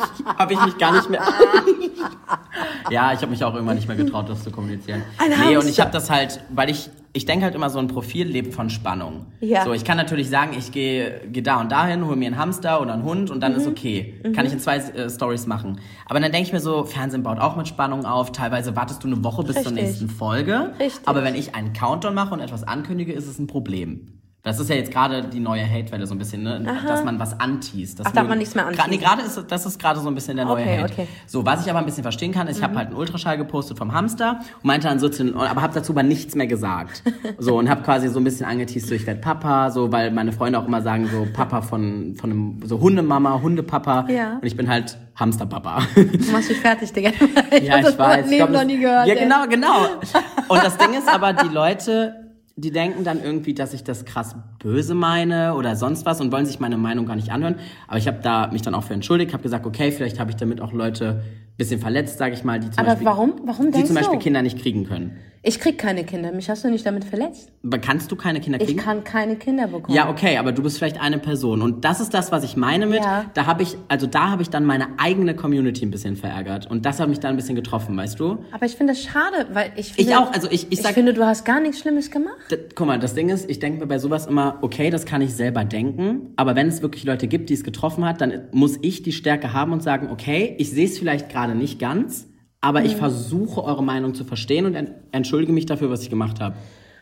[SPEAKER 1] habe ich mich gar nicht mehr. ja, ich habe mich auch irgendwann nicht mehr getraut, das zu kommunizieren.
[SPEAKER 2] Ein
[SPEAKER 1] nee, und ich habe das halt, weil ich, ich denke halt immer, so ein Profil lebt von Spannung.
[SPEAKER 2] Ja.
[SPEAKER 1] So, ich kann natürlich sagen, ich gehe geh da und dahin, hole mir einen Hamster oder einen Hund und dann
[SPEAKER 2] Mhm.
[SPEAKER 1] ist okay. Kann ich in zwei äh, Stories machen. Aber dann denke ich mir so, Fernsehen baut auch mit Spannung auf. Teilweise wartest du eine Woche bis zur
[SPEAKER 2] Richtig.
[SPEAKER 1] nächsten Folge.
[SPEAKER 2] Richtig.
[SPEAKER 1] Aber wenn ich einen Countdown mache und etwas ankündige, ist es ein Problem. Das ist ja jetzt gerade die neue Hate-Welle so ein bisschen, ne? dass man was anteast. Das
[SPEAKER 2] Ach, darf man nichts mehr anteasen?
[SPEAKER 1] Nee, gerade ist das ist gerade so ein bisschen der neue
[SPEAKER 2] Okay,
[SPEAKER 1] Hate.
[SPEAKER 2] okay.
[SPEAKER 1] So, was ich aber ein bisschen verstehen kann, ist,
[SPEAKER 2] Mhm.
[SPEAKER 1] ich habe halt einen Ultraschall gepostet vom Hamster und meinte dann so zu aber habe dazu aber nichts mehr gesagt. So und habe quasi so ein bisschen angeteased, so ich werde Papa, so weil meine Freunde auch immer sagen so Papa von von einem so Hundemama, Hundepapa
[SPEAKER 2] Ja.
[SPEAKER 1] und ich bin halt Hamsterpapa.
[SPEAKER 2] Du machst dich fertig, Digga. Ich
[SPEAKER 1] Ja,
[SPEAKER 2] hab das
[SPEAKER 1] ich
[SPEAKER 2] meinem
[SPEAKER 1] weiß. Ich
[SPEAKER 2] Leben
[SPEAKER 1] glaub,
[SPEAKER 2] noch
[SPEAKER 1] das-
[SPEAKER 2] nie gehört.
[SPEAKER 1] Ja,
[SPEAKER 2] ey.
[SPEAKER 1] genau, genau. Und das Ding ist aber, die Leute, die denken dann irgendwie, dass ich das krass böse meine oder sonst was und wollen sich meine Meinung gar nicht anhören. Aber ich habe da mich dann auch für entschuldigt, habe gesagt, okay, vielleicht habe ich damit auch Leute ein bisschen verletzt, sage ich mal, die zum
[SPEAKER 2] Aber
[SPEAKER 1] Beispiel,
[SPEAKER 2] warum? Warum
[SPEAKER 1] die zum Beispiel
[SPEAKER 2] du?
[SPEAKER 1] Kinder nicht kriegen können.
[SPEAKER 2] Ich krieg keine Kinder. Mich hast du nicht damit verletzt.
[SPEAKER 1] Aber kannst du keine Kinder
[SPEAKER 2] Ich
[SPEAKER 1] kriegen?
[SPEAKER 2] kann keine Kinder bekommen.
[SPEAKER 1] Ja, okay, aber du bist vielleicht eine Person und das ist das, was ich meine mit.
[SPEAKER 2] Ja.
[SPEAKER 1] Da habe ich, also da habe ich dann meine eigene Community ein bisschen verärgert und das hat mich dann ein bisschen getroffen, weißt du?
[SPEAKER 2] Aber ich finde das schade, weil ich finde,
[SPEAKER 1] Ich auch, also ich- ich sag-
[SPEAKER 2] finde, du hast gar nichts Schlimmes gemacht.
[SPEAKER 1] D guck mal, das Ding ist, ich denke mir bei sowas immer, okay, das kann ich selber denken, aber wenn es wirklich Leute gibt, die es getroffen hat, dann muss ich die Stärke haben und sagen, okay, ich sehe es vielleicht gerade nicht ganz, aber ich versuche eure Meinung zu verstehen und en entschuldige mich dafür, was ich gemacht habe.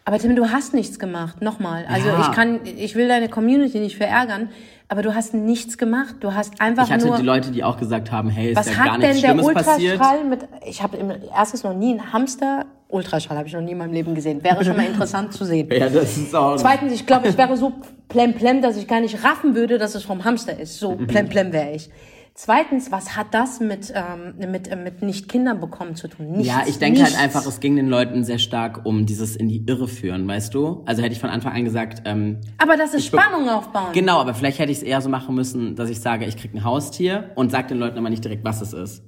[SPEAKER 2] Aber Tim, du hast nichts gemacht. Nochmal. Also
[SPEAKER 1] Ja.
[SPEAKER 2] ich kann, ich will deine Community nicht verärgern, aber du hast nichts gemacht. Du hast einfach
[SPEAKER 1] Ich hatte
[SPEAKER 2] nur.
[SPEAKER 1] die Leute, die auch gesagt haben, hey, ist
[SPEAKER 2] was
[SPEAKER 1] ja
[SPEAKER 2] hat
[SPEAKER 1] gar
[SPEAKER 2] denn
[SPEAKER 1] nichts
[SPEAKER 2] der
[SPEAKER 1] Schlimmes passiert.
[SPEAKER 2] Ultraschall mit? Ich habe erstens noch nie einen Hamster. Ultraschall habe ich noch nie in meinem Leben gesehen. Wäre schon mal interessant zu sehen.
[SPEAKER 1] Ja, das ist auch.
[SPEAKER 2] Zweitens, ich glaube, ich wäre so plemplem, dass ich gar nicht raffen würde, dass es vom Hamster ist. So plemplem wäre ich. Zweitens, was hat das mit, ähm, mit, äh, mit nicht Kindern bekommen zu tun? Nichts,
[SPEAKER 1] Ja, ich denke
[SPEAKER 2] nichts.
[SPEAKER 1] halt einfach, es ging den Leuten sehr stark um dieses in die Irre führen, weißt du? Also hätte ich von Anfang an gesagt, ähm,
[SPEAKER 2] Aber das ist Spannung aufbauen.
[SPEAKER 1] genau, aber vielleicht hätte ich es eher so machen müssen, dass ich sage, ich krieg ein Haustier und sag den Leuten aber nicht direkt, was es ist.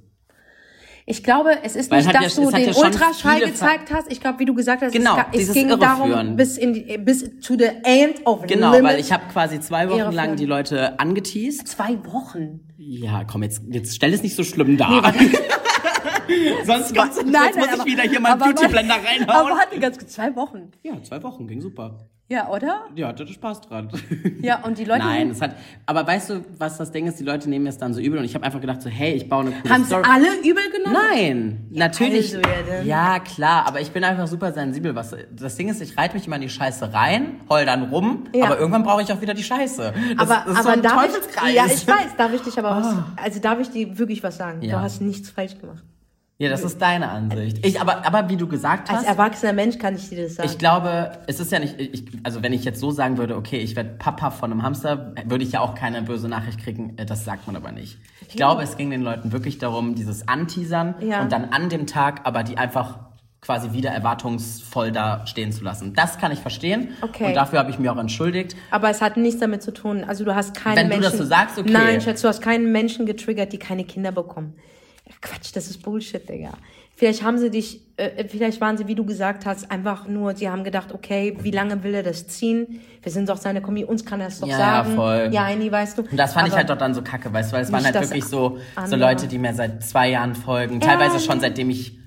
[SPEAKER 2] Ich glaube, es ist
[SPEAKER 1] Weil
[SPEAKER 2] nicht, dass
[SPEAKER 1] ja-
[SPEAKER 2] du den
[SPEAKER 1] ja
[SPEAKER 2] Ultraschall gezeigt hast. Ich glaube, wie du gesagt hast,
[SPEAKER 1] Genau,
[SPEAKER 2] es, es ging
[SPEAKER 1] Irreführen.
[SPEAKER 2] darum, bis, in die, bis to the end of
[SPEAKER 1] Genau,
[SPEAKER 2] limit.
[SPEAKER 1] weil ich habe quasi zwei Wochen
[SPEAKER 2] Irreführen.
[SPEAKER 1] lang die Leute angeteased.
[SPEAKER 2] Zwei Wochen.
[SPEAKER 1] Ja, komm, jetzt, jetzt stell es nicht so schlimm dar. sonst kommst du,
[SPEAKER 2] Nein,
[SPEAKER 1] muss
[SPEAKER 2] nein,
[SPEAKER 1] ich
[SPEAKER 2] aber-
[SPEAKER 1] wieder hier meinen
[SPEAKER 2] aber-
[SPEAKER 1] Beauty-Blender
[SPEAKER 2] Aber
[SPEAKER 1] reinhauen.
[SPEAKER 2] warte ganz kurz, zwei Wochen.
[SPEAKER 1] Ja, zwei Wochen, ging super.
[SPEAKER 2] Ja, oder?
[SPEAKER 1] Ja, hatte Spaß dran.
[SPEAKER 2] Ja, und die Leute
[SPEAKER 1] Nein, es hat. Aber weißt du, was das Ding ist? Die Leute nehmen es dann so übel und ich habe einfach gedacht so, hey, ich baue eine coole
[SPEAKER 2] haben
[SPEAKER 1] Story.
[SPEAKER 2] alle übel genommen?
[SPEAKER 1] Nein, natürlich.
[SPEAKER 2] also ja,
[SPEAKER 1] ja, klar, aber ich bin einfach super sensibel. Was das Ding ist, ich reite mich immer in die Scheiße rein, heul dann rum,
[SPEAKER 2] Ja.
[SPEAKER 1] aber irgendwann brauche ich auch wieder die Scheiße. Das,
[SPEAKER 2] aber,
[SPEAKER 1] das ist
[SPEAKER 2] aber
[SPEAKER 1] so ein
[SPEAKER 2] darf
[SPEAKER 1] Teufelskreis.
[SPEAKER 2] ich, ja, ich weiß, darf ich dich aber was, also darf ich dir wirklich was sagen? Du hast nichts falsch gemacht.
[SPEAKER 1] Ja, das ist deine Ansicht. Ich, aber, aber wie du gesagt
[SPEAKER 2] Als
[SPEAKER 1] hast,
[SPEAKER 2] erwachsener Mensch kann ich dir das sagen.
[SPEAKER 1] ich glaube, es ist ja nicht, ich, also wenn ich jetzt so sagen würde, okay, ich werde Papa von einem Hamster, würde ich ja auch keine böse Nachricht kriegen. Äh, Das sagt man aber nicht. Ich glaube, es ging den Leuten wirklich darum, dieses Anteasern
[SPEAKER 2] Ja.
[SPEAKER 1] und dann an dem Tag aber die einfach quasi wieder erwartungsvoll da stehen zu lassen. Das kann ich verstehen.
[SPEAKER 2] Okay.
[SPEAKER 1] Und dafür habe ich mir auch entschuldigt.
[SPEAKER 2] Aber es hat nichts damit zu tun. Also du hast keinen
[SPEAKER 1] Wenn du
[SPEAKER 2] Menschen.
[SPEAKER 1] das so sagst, okay.
[SPEAKER 2] Nein, Schatz, du hast keinen Menschen getriggert, die keine Kinder bekommen. Quatsch, das ist Bullshit, Digga. Vielleicht haben sie dich, äh, vielleicht waren sie, wie du gesagt hast, einfach nur, sie haben gedacht, okay, wie lange will er das ziehen? Wir sind doch seine Kombi, uns kann er es doch
[SPEAKER 1] Ja, ja,
[SPEAKER 2] sagen.
[SPEAKER 1] voll.
[SPEAKER 2] Ja, Heini, weißt du.
[SPEAKER 1] Und das fand ich
[SPEAKER 2] Aber-
[SPEAKER 1] halt doch dann so kacke, weißt du, weil es waren halt
[SPEAKER 2] das
[SPEAKER 1] wirklich so, so. Leute, die mir seit zwei Jahren folgen,
[SPEAKER 2] Ja,
[SPEAKER 1] teilweise schon
[SPEAKER 2] nee.
[SPEAKER 1] seitdem ich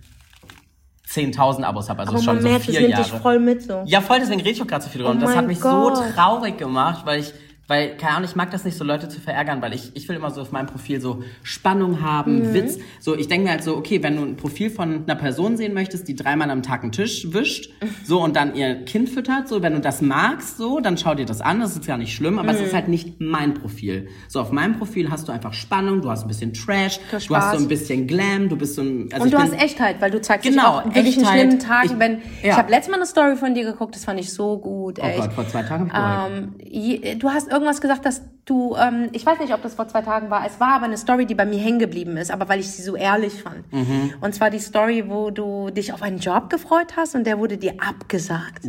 [SPEAKER 1] 10.000 Abos habe, also
[SPEAKER 2] Aber
[SPEAKER 1] schon
[SPEAKER 2] man
[SPEAKER 1] so
[SPEAKER 2] merkt,
[SPEAKER 1] vier
[SPEAKER 2] nimmt
[SPEAKER 1] Jahre.
[SPEAKER 2] dich voll mit so.
[SPEAKER 1] Ja, voll, deswegen rede ich auch gerade so viel drüber.
[SPEAKER 2] Oh
[SPEAKER 1] und das hat
[SPEAKER 2] mein
[SPEAKER 1] mich
[SPEAKER 2] Gott.
[SPEAKER 1] so traurig gemacht, weil ich Weil, keine Ahnung, ich mag das nicht, so Leute zu verärgern, weil ich, ich will immer so auf meinem Profil so Spannung haben,
[SPEAKER 2] Mhm.
[SPEAKER 1] Witz. So, ich denke mir halt so, okay, wenn du ein Profil von einer Person sehen möchtest, die dreimal am Tag einen Tisch wischt, so, und dann ihr Kind füttert, so, wenn du das magst, so, dann schau dir das an, das ist gar nicht schlimm, aber es
[SPEAKER 2] Mhm.
[SPEAKER 1] ist halt nicht mein Profil. So, auf meinem Profil hast du einfach Spannung, du hast ein bisschen Trash,
[SPEAKER 2] Du
[SPEAKER 1] du
[SPEAKER 2] hast
[SPEAKER 1] so ein bisschen Glam, du bist so ein, also
[SPEAKER 2] Und
[SPEAKER 1] ich
[SPEAKER 2] du
[SPEAKER 1] bin,
[SPEAKER 2] hast Echtheit, weil du zeigst
[SPEAKER 1] Genau,
[SPEAKER 2] dich auch wirklich in
[SPEAKER 1] Echtheit.
[SPEAKER 2] schlimmen Tagen.
[SPEAKER 1] Ich-
[SPEAKER 2] wenn ich
[SPEAKER 1] ja.
[SPEAKER 2] habe letztes Mal eine Story von dir geguckt, das fand ich so gut.
[SPEAKER 1] Oh. Gott, vor zwei Tagen ich.
[SPEAKER 2] Ähm, je- du hast irgendwas gesagt, dass du, ähm, ich weiß nicht, ob das vor zwei Tagen war. Es war aber eine Story, die bei mir hängen geblieben ist, aber weil ich sie so ehrlich fand.
[SPEAKER 1] Mhm.
[SPEAKER 2] Und zwar die Story, wo du dich auf einen Job gefreut hast und der wurde dir abgesagt.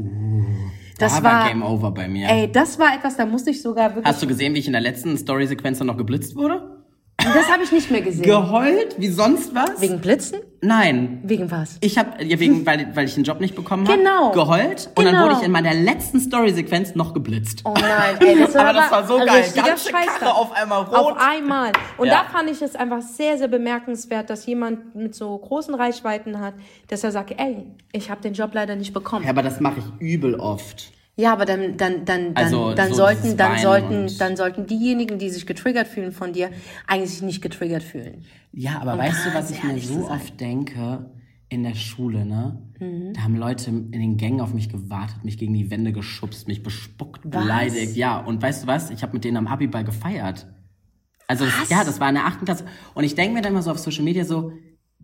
[SPEAKER 2] das
[SPEAKER 1] da
[SPEAKER 2] war,
[SPEAKER 1] Game Over bei mir.
[SPEAKER 2] ey, das war etwas, da musste ich sogar wirklich.
[SPEAKER 1] Hast du gesehen, wie ich in der letzten Story-Sequenz dann noch geblitzt wurde?
[SPEAKER 2] Das habe ich nicht mehr gesehen.
[SPEAKER 1] Geheult? Wie sonst was?
[SPEAKER 2] Wegen Blitzen?
[SPEAKER 1] Nein.
[SPEAKER 2] Wegen was?
[SPEAKER 1] Ich habe ja, wegen, weil, weil ich den Job nicht bekommen habe,
[SPEAKER 2] Genau.
[SPEAKER 1] geheult und dann
[SPEAKER 2] Genau.
[SPEAKER 1] wurde ich in meiner letzten Story-Sequenz noch geblitzt.
[SPEAKER 2] Oh nein, ey, das war,
[SPEAKER 1] Aber das war so geil. Ganze
[SPEAKER 2] Scheißtag.
[SPEAKER 1] Karre auf einmal rot.
[SPEAKER 2] Auf einmal. Und
[SPEAKER 1] Ja.
[SPEAKER 2] da fand ich es einfach sehr, sehr bemerkenswert, dass jemand mit so großen Reichweiten hat, dass er sagt, ey, ich habe den Job leider nicht bekommen.
[SPEAKER 1] Ja, aber das mache ich übel oft.
[SPEAKER 2] Ja, aber dann, dann, dann, dann,
[SPEAKER 1] Also,
[SPEAKER 2] dann
[SPEAKER 1] so
[SPEAKER 2] sollten, dann sollten, dann sollten diejenigen, die sich getriggert fühlen von dir, eigentlich sich nicht getriggert fühlen.
[SPEAKER 1] Ja, aber
[SPEAKER 2] Um
[SPEAKER 1] weißt du, was ich mir so.
[SPEAKER 2] Mhm.
[SPEAKER 1] oft denke? In der Schule, ne? Da haben Leute in den Gängen auf mich gewartet, mich gegen die Wände geschubst, mich bespuckt,
[SPEAKER 2] Was?
[SPEAKER 1] beleidigt. Ja, und weißt du was? Ich habe mit denen am Abiball gefeiert. Also, das, ja, das war in der achten Klasse. Und ich denke mir dann mal so auf Social Media so,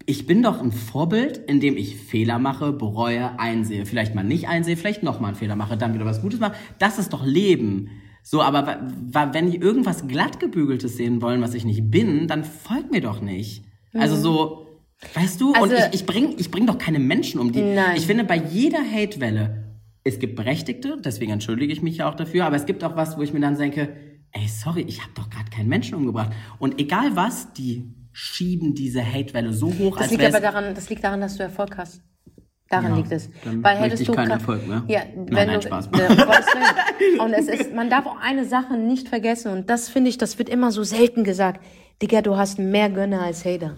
[SPEAKER 1] ich bin doch ein Vorbild, in dem ich Fehler mache, bereue, einsehe. Vielleicht mal nicht einsehe, vielleicht nochmal einen Fehler mache, dann wieder was Gutes mache. Das ist doch Leben. So, aber wenn die irgendwas glattgebügeltes sehen wollen, was ich nicht bin, dann folgt mir doch nicht. Also so, weißt du, und
[SPEAKER 2] Also-
[SPEAKER 1] ich, ich bring, ich bring doch keine Menschen um die.
[SPEAKER 2] Nein.
[SPEAKER 1] Ich finde, bei jeder Hatewelle, es gibt Berechtigte, deswegen entschuldige ich mich ja auch dafür, aber es gibt auch was, wo ich mir dann denke, ey, sorry, ich habe doch gerade keinen Menschen umgebracht. Und egal was, die schieben diese Hatewelle so hoch,
[SPEAKER 2] Das
[SPEAKER 1] als
[SPEAKER 2] liegt aber daran, das liegt daran, dass du Erfolg hast. Daran
[SPEAKER 1] Ja,
[SPEAKER 2] liegt es. Weil hättest du
[SPEAKER 1] keinen
[SPEAKER 2] ke-
[SPEAKER 1] Erfolg mehr.
[SPEAKER 2] Ja,
[SPEAKER 1] Nein,
[SPEAKER 2] wenn
[SPEAKER 1] nein,
[SPEAKER 2] du,
[SPEAKER 1] Spaß.
[SPEAKER 2] Und es ist, man darf auch eine Sache nicht vergessen und das finde ich, das wird immer so selten gesagt. Digga, du hast mehr Gönner als Hater.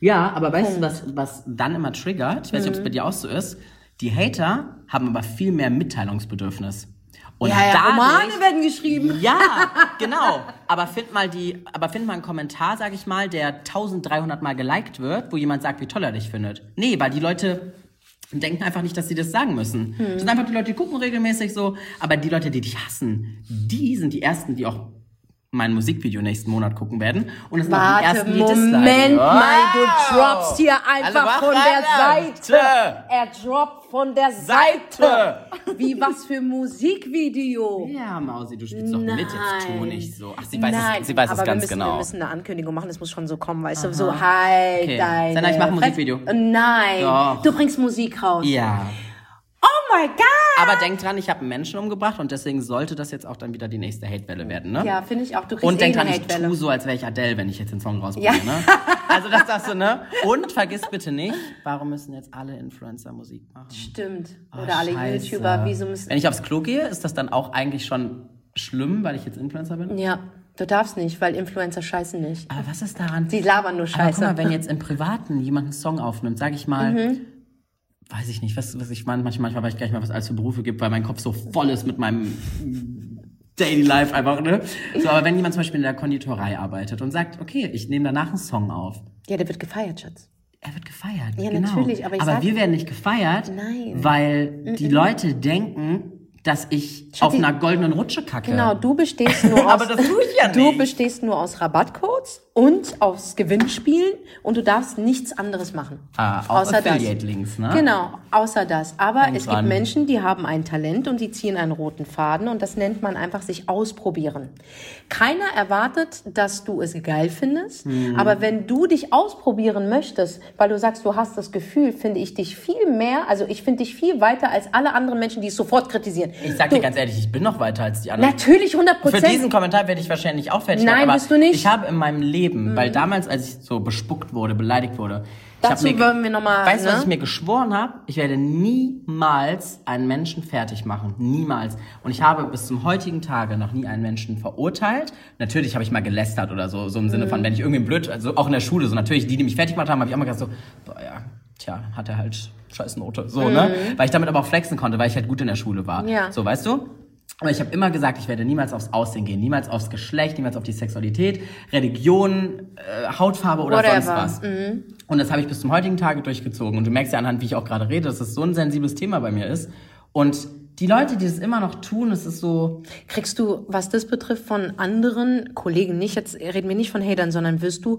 [SPEAKER 1] Ja, aber weißt du, was, was dann immer triggert? Ich weiß nicht, ob es
[SPEAKER 2] Mhm.
[SPEAKER 1] bei dir auch so ist. Die Hater haben aber viel mehr Mitteilungsbedürfnis. Und
[SPEAKER 2] ja, ja,
[SPEAKER 1] dadurch,
[SPEAKER 2] Romane werden geschrieben.
[SPEAKER 1] Ja, genau. Aber find mal die, aber find mal einen Kommentar, sag ich mal, der 1300 Mal geliked wird, wo jemand sagt, wie toll er dich findet. Nee, weil die Leute denken einfach nicht, dass sie das sagen müssen.
[SPEAKER 2] Hm.
[SPEAKER 1] Das sind einfach die Leute, die gucken regelmäßig so. Aber die Leute, die dich hassen, die sind die ersten, die auch mein Musikvideo nächsten Monat gucken werden. Und die
[SPEAKER 2] Warte,
[SPEAKER 1] ersten, die disliken.
[SPEAKER 2] Moment mal, du
[SPEAKER 1] Wow.
[SPEAKER 2] droppst hier einfach
[SPEAKER 1] Alle
[SPEAKER 2] von der Seite. Er droppt von der
[SPEAKER 1] Seite.
[SPEAKER 2] Seite. Wie was für Musikvideo.
[SPEAKER 1] Ja, Mausi, du spielst doch mit, jetzt tu nicht so. Ach, sie weiß
[SPEAKER 2] Nein,
[SPEAKER 1] es, sie weiß
[SPEAKER 2] aber
[SPEAKER 1] es ganz
[SPEAKER 2] müssen,
[SPEAKER 1] genau.
[SPEAKER 2] Wir müssen eine Ankündigung machen, das muss schon so kommen, weißt du, so halt
[SPEAKER 1] Okay.
[SPEAKER 2] deine...
[SPEAKER 1] Senna, ich mache ein Musikvideo.
[SPEAKER 2] Nein,
[SPEAKER 1] Doch.
[SPEAKER 2] du bringst Musik raus.
[SPEAKER 1] Ja.
[SPEAKER 2] Oh my God!
[SPEAKER 1] Aber denk dran, ich habe einen Menschen umgebracht und deswegen sollte das jetzt auch dann wieder die nächste Hatewelle werden, ne?
[SPEAKER 2] Ja, finde ich auch. Du kriegst
[SPEAKER 1] Und
[SPEAKER 2] eh
[SPEAKER 1] denk dran,
[SPEAKER 2] eine
[SPEAKER 1] ich tu so, als wäre ich Adele, wenn ich jetzt den Song rausbringe,
[SPEAKER 2] Ja.
[SPEAKER 1] ne? Also das darfst du, ne? Und vergiss bitte nicht, warum müssen jetzt alle Influencer Musik machen?
[SPEAKER 2] Stimmt.
[SPEAKER 1] Oh,
[SPEAKER 2] Oder alle
[SPEAKER 1] Scheiße.
[SPEAKER 2] YouTuber, wieso müssen...
[SPEAKER 1] Wenn ich aufs Klo gehe, ist das dann auch eigentlich schon schlimm, weil ich jetzt Influencer bin?
[SPEAKER 2] Ja, du darfst nicht, weil Influencer scheißen nicht.
[SPEAKER 1] Aber was ist daran?
[SPEAKER 2] Sie labern nur
[SPEAKER 1] Aber guck
[SPEAKER 2] Scheiße.
[SPEAKER 1] mal, wenn jetzt im Privaten jemand einen Song aufnimmt, sag ich mal,
[SPEAKER 2] Mhm.
[SPEAKER 1] Weiß ich nicht, was, was ich meine, manchmal, manchmal weiß ich gar nicht mehr, was es alles für Berufe gibt, weil mein Kopf so voll ist mit meinem Daily Life einfach, ne? So, aber wenn jemand zum Beispiel in der Konditorei arbeitet und sagt, okay, ich nehme danach einen Song auf,
[SPEAKER 2] Ja, der wird gefeiert, Schatz.
[SPEAKER 1] er wird gefeiert.
[SPEAKER 2] Ja,
[SPEAKER 1] genau.
[SPEAKER 2] natürlich, aber ich
[SPEAKER 1] aber wir werden nicht gefeiert,
[SPEAKER 2] Nein.
[SPEAKER 1] weil die Leute denken, dass ich
[SPEAKER 2] Schatzi,
[SPEAKER 1] auf einer goldenen Rutsche kacke.
[SPEAKER 2] Genau, du bestehst nur aus...
[SPEAKER 1] Aber das tue ich ja
[SPEAKER 2] Du
[SPEAKER 1] nicht.
[SPEAKER 2] bestehst nur aus Rabattcodes und aus Gewinnspielen und du darfst nichts anderes machen.
[SPEAKER 1] Ah, auch
[SPEAKER 2] außer das.
[SPEAKER 1] Affiliate-Links, ne?
[SPEAKER 2] Genau, außer das. Aber
[SPEAKER 1] Denk
[SPEAKER 2] es
[SPEAKER 1] dran.
[SPEAKER 2] gibt Menschen, die haben ein Talent und die ziehen einen roten Faden und das nennt man einfach sich ausprobieren. Keiner erwartet, dass du es geil findest,
[SPEAKER 1] Hm.
[SPEAKER 2] aber wenn du dich ausprobieren möchtest, weil du sagst, du hast das Gefühl, finde ich dich viel mehr, also ich finde dich viel weiter als alle anderen Menschen, die es sofort kritisieren.
[SPEAKER 1] Ich sag
[SPEAKER 2] du,
[SPEAKER 1] dir ganz ehrlich, ich bin noch weiter als die anderen.
[SPEAKER 2] Natürlich 100
[SPEAKER 1] Für
[SPEAKER 2] Prozent.
[SPEAKER 1] diesen Kommentar werde ich wahrscheinlich auch fertig
[SPEAKER 2] Nein, bist du nicht. Mhm.
[SPEAKER 1] Ich habe in meinem Leben, weil damals, als ich so bespuckt wurde, beleidigt wurde,
[SPEAKER 2] Dazu
[SPEAKER 1] mir,
[SPEAKER 2] wollen wir noch mal,
[SPEAKER 1] Weißt du, was
[SPEAKER 2] ne?
[SPEAKER 1] ich mir geschworen habe? Ich werde niemals einen Menschen fertig machen. Niemals. Und ich habe bis zum heutigen Tage noch nie einen Menschen verurteilt. Natürlich habe ich mal gelästert oder so, so im Sinne
[SPEAKER 2] Mhm.
[SPEAKER 1] von, wenn ich irgendwie blöd, also auch in der Schule, so natürlich, die, die mich fertig gemacht haben, habe ich auch mal gesagt so, boah, ja, tja, hat er halt scheiß Note. So, ne? Weil ich damit aber auch flexen konnte, weil ich halt gut in der Schule war.
[SPEAKER 2] Mhm. Ja.
[SPEAKER 1] So, weißt du? Aber ich habe immer gesagt, ich werde niemals aufs Aussehen gehen, niemals aufs Geschlecht, niemals auf die Sexualität, Religion, äh, Hautfarbe oder
[SPEAKER 2] Whatever.
[SPEAKER 1] sonst was. Und das habe ich bis zum heutigen Tage durchgezogen. Und du merkst ja anhand, wie ich auch gerade rede, dass es so ein sensibles Thema bei mir ist. Und die Leute, die das immer noch tun, es ist so,
[SPEAKER 2] Kriegst du, was das betrifft, von anderen Kollegen nicht, jetzt reden wir nicht von Hatern, sondern wirst du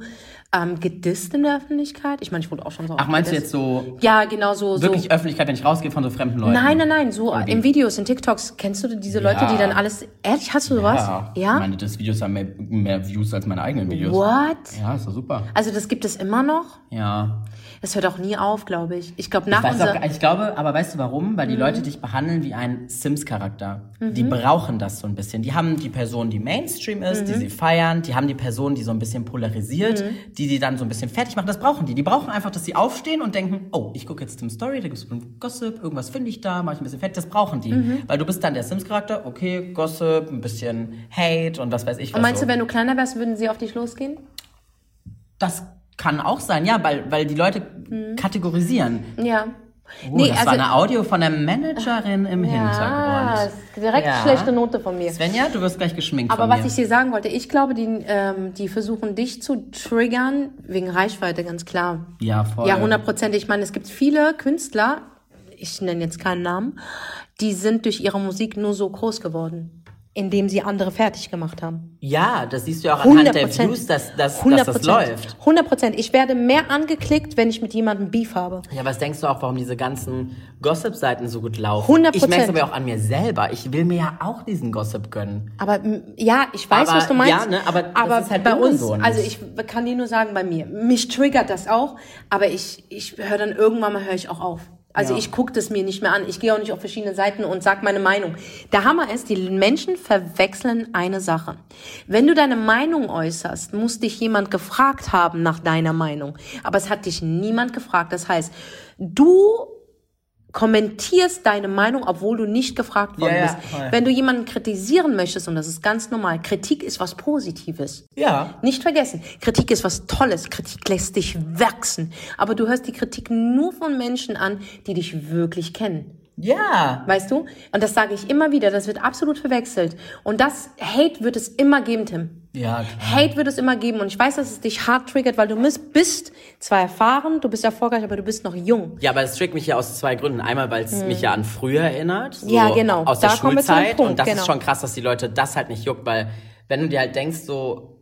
[SPEAKER 2] ähm, gedisst in der Öffentlichkeit? Ich meine, ich wurde auch schon so
[SPEAKER 1] ach meinst du jetzt so
[SPEAKER 2] Ja, genau so. so.
[SPEAKER 1] wirklich Öffentlichkeit, wenn ich rausgehe von so fremden Leuten?
[SPEAKER 2] Nein, nein, nein, so in Videos, in TikToks, kennst du diese Leute,
[SPEAKER 1] Ja.
[SPEAKER 2] die dann alles, ehrlich, hast du sowas?
[SPEAKER 1] Ja.
[SPEAKER 2] Ja?
[SPEAKER 1] Ich meine, das Videos haben mehr, mehr Views als meine eigenen Videos.
[SPEAKER 2] What?
[SPEAKER 1] Ja, ist doch super.
[SPEAKER 2] Also das gibt es immer noch?
[SPEAKER 1] Ja.
[SPEAKER 2] Das hört auch nie auf, glaube ich. Ich glaube, nach
[SPEAKER 1] Ich,
[SPEAKER 2] unser...
[SPEAKER 1] auch, ich glaube, aber weißt du warum? Weil die
[SPEAKER 2] Mhm.
[SPEAKER 1] Leute dich behandeln wie ein Sims-Charakter. Die brauchen das so ein bisschen. Die haben die Person, die Mainstream ist,
[SPEAKER 2] Mhm.
[SPEAKER 1] die sie feiern. Die haben die Person, die so ein bisschen polarisiert, die die dann so ein bisschen fertig machen. Das brauchen die. Die brauchen einfach, dass sie aufstehen und denken, oh, ich gucke jetzt Tim Story, da gibt's einen Gossip, irgendwas finde ich da, mache ich ein bisschen fertig. Das brauchen die.
[SPEAKER 2] Mhm.
[SPEAKER 1] Weil du bist dann der Sims-Charakter, okay, Gossip, ein bisschen Hate und was weiß ich was.
[SPEAKER 2] Und meinst
[SPEAKER 1] so.
[SPEAKER 2] du, wenn du kleiner wärst, würden sie auf dich losgehen?
[SPEAKER 1] Das kann auch sein, ja, weil, weil die Leute kategorisieren.
[SPEAKER 2] Ja.
[SPEAKER 1] Oh, das war eine Audio von der Managerin im
[SPEAKER 2] ja,
[SPEAKER 1] Hintergrund.
[SPEAKER 2] ist direkt
[SPEAKER 1] Ja.
[SPEAKER 2] schlechte Note von mir.
[SPEAKER 1] Svenja, du wirst gleich geschminkt
[SPEAKER 2] Aber was ich dir sagen wollte, ich glaube, die, ähm, die versuchen dich zu triggern wegen Reichweite, ganz klar.
[SPEAKER 1] ja, voll.
[SPEAKER 2] Ja, hundertprozentig. Ich meine, es gibt viele Künstler, ich nenne jetzt keinen Namen, die sind durch ihre Musik nur so groß geworden, indem sie andere fertig gemacht haben.
[SPEAKER 1] Ja, das siehst du ja auch anhand der
[SPEAKER 2] 100%.
[SPEAKER 1] Views, dass, dass, dass das läuft.
[SPEAKER 2] 100 Prozent. Ich werde mehr angeklickt, wenn ich mit jemandem Beef habe.
[SPEAKER 1] Ja, was denkst du auch, warum diese ganzen Gossip-Seiten so gut laufen?
[SPEAKER 2] 100%.
[SPEAKER 1] Ich merke es aber auch an mir selber. Ich will mir ja auch diesen Gossip gönnen.
[SPEAKER 2] Aber ja, ich weiß,
[SPEAKER 1] Aber,
[SPEAKER 2] was du meinst.
[SPEAKER 1] ja, ne, aber das ist halt
[SPEAKER 2] bei uns,
[SPEAKER 1] ungesund.
[SPEAKER 2] also ich kann dir nur sagen, bei mir, mich triggert das auch, aber ich, ich höre dann irgendwann mal höre ich auch auf. Also
[SPEAKER 1] Ja.
[SPEAKER 2] ich gucke das mir nicht mehr an. Ich gehe auch nicht auf verschiedene Seiten und sag meine Meinung. Der Hammer ist, die Menschen verwechseln eine Sache. Wenn du deine Meinung äußerst, muss dich jemand gefragt haben nach deiner Meinung. Aber es hat dich niemand gefragt. Das heißt, du kommentierst deine Meinung, obwohl du nicht gefragt worden
[SPEAKER 1] Ja, ja,
[SPEAKER 2] bist.
[SPEAKER 1] voll.
[SPEAKER 2] Wenn du jemanden kritisieren möchtest, und das ist ganz normal, Kritik ist was Positives.
[SPEAKER 1] Ja.
[SPEAKER 2] Nicht vergessen, Kritik ist was Tolles, Kritik lässt dich wachsen. Aber du hörst die Kritik nur von Menschen an, die dich wirklich kennen.
[SPEAKER 1] Ja.
[SPEAKER 2] Weißt du? Und das sage ich immer wieder, das wird absolut verwechselt. Und das Hate wird es immer geben, Tim.
[SPEAKER 1] Ja, klar.
[SPEAKER 2] Hate wird es immer geben. Und ich weiß, dass es dich hart triggert, weil du bist, bist zwar erfahren, du bist erfolgreich, aber du bist noch jung.
[SPEAKER 1] Ja, aber es trickt mich ja aus zwei Gründen. Einmal, weil es mich ja an früher erinnert. So
[SPEAKER 2] Hm. Ja, genau.
[SPEAKER 1] Aus
[SPEAKER 2] Da
[SPEAKER 1] der Schulzeit.
[SPEAKER 2] Punkt,
[SPEAKER 1] und das
[SPEAKER 2] genau.
[SPEAKER 1] ist schon krass, dass die Leute das halt nicht juckt, weil wenn du dir halt denkst, so,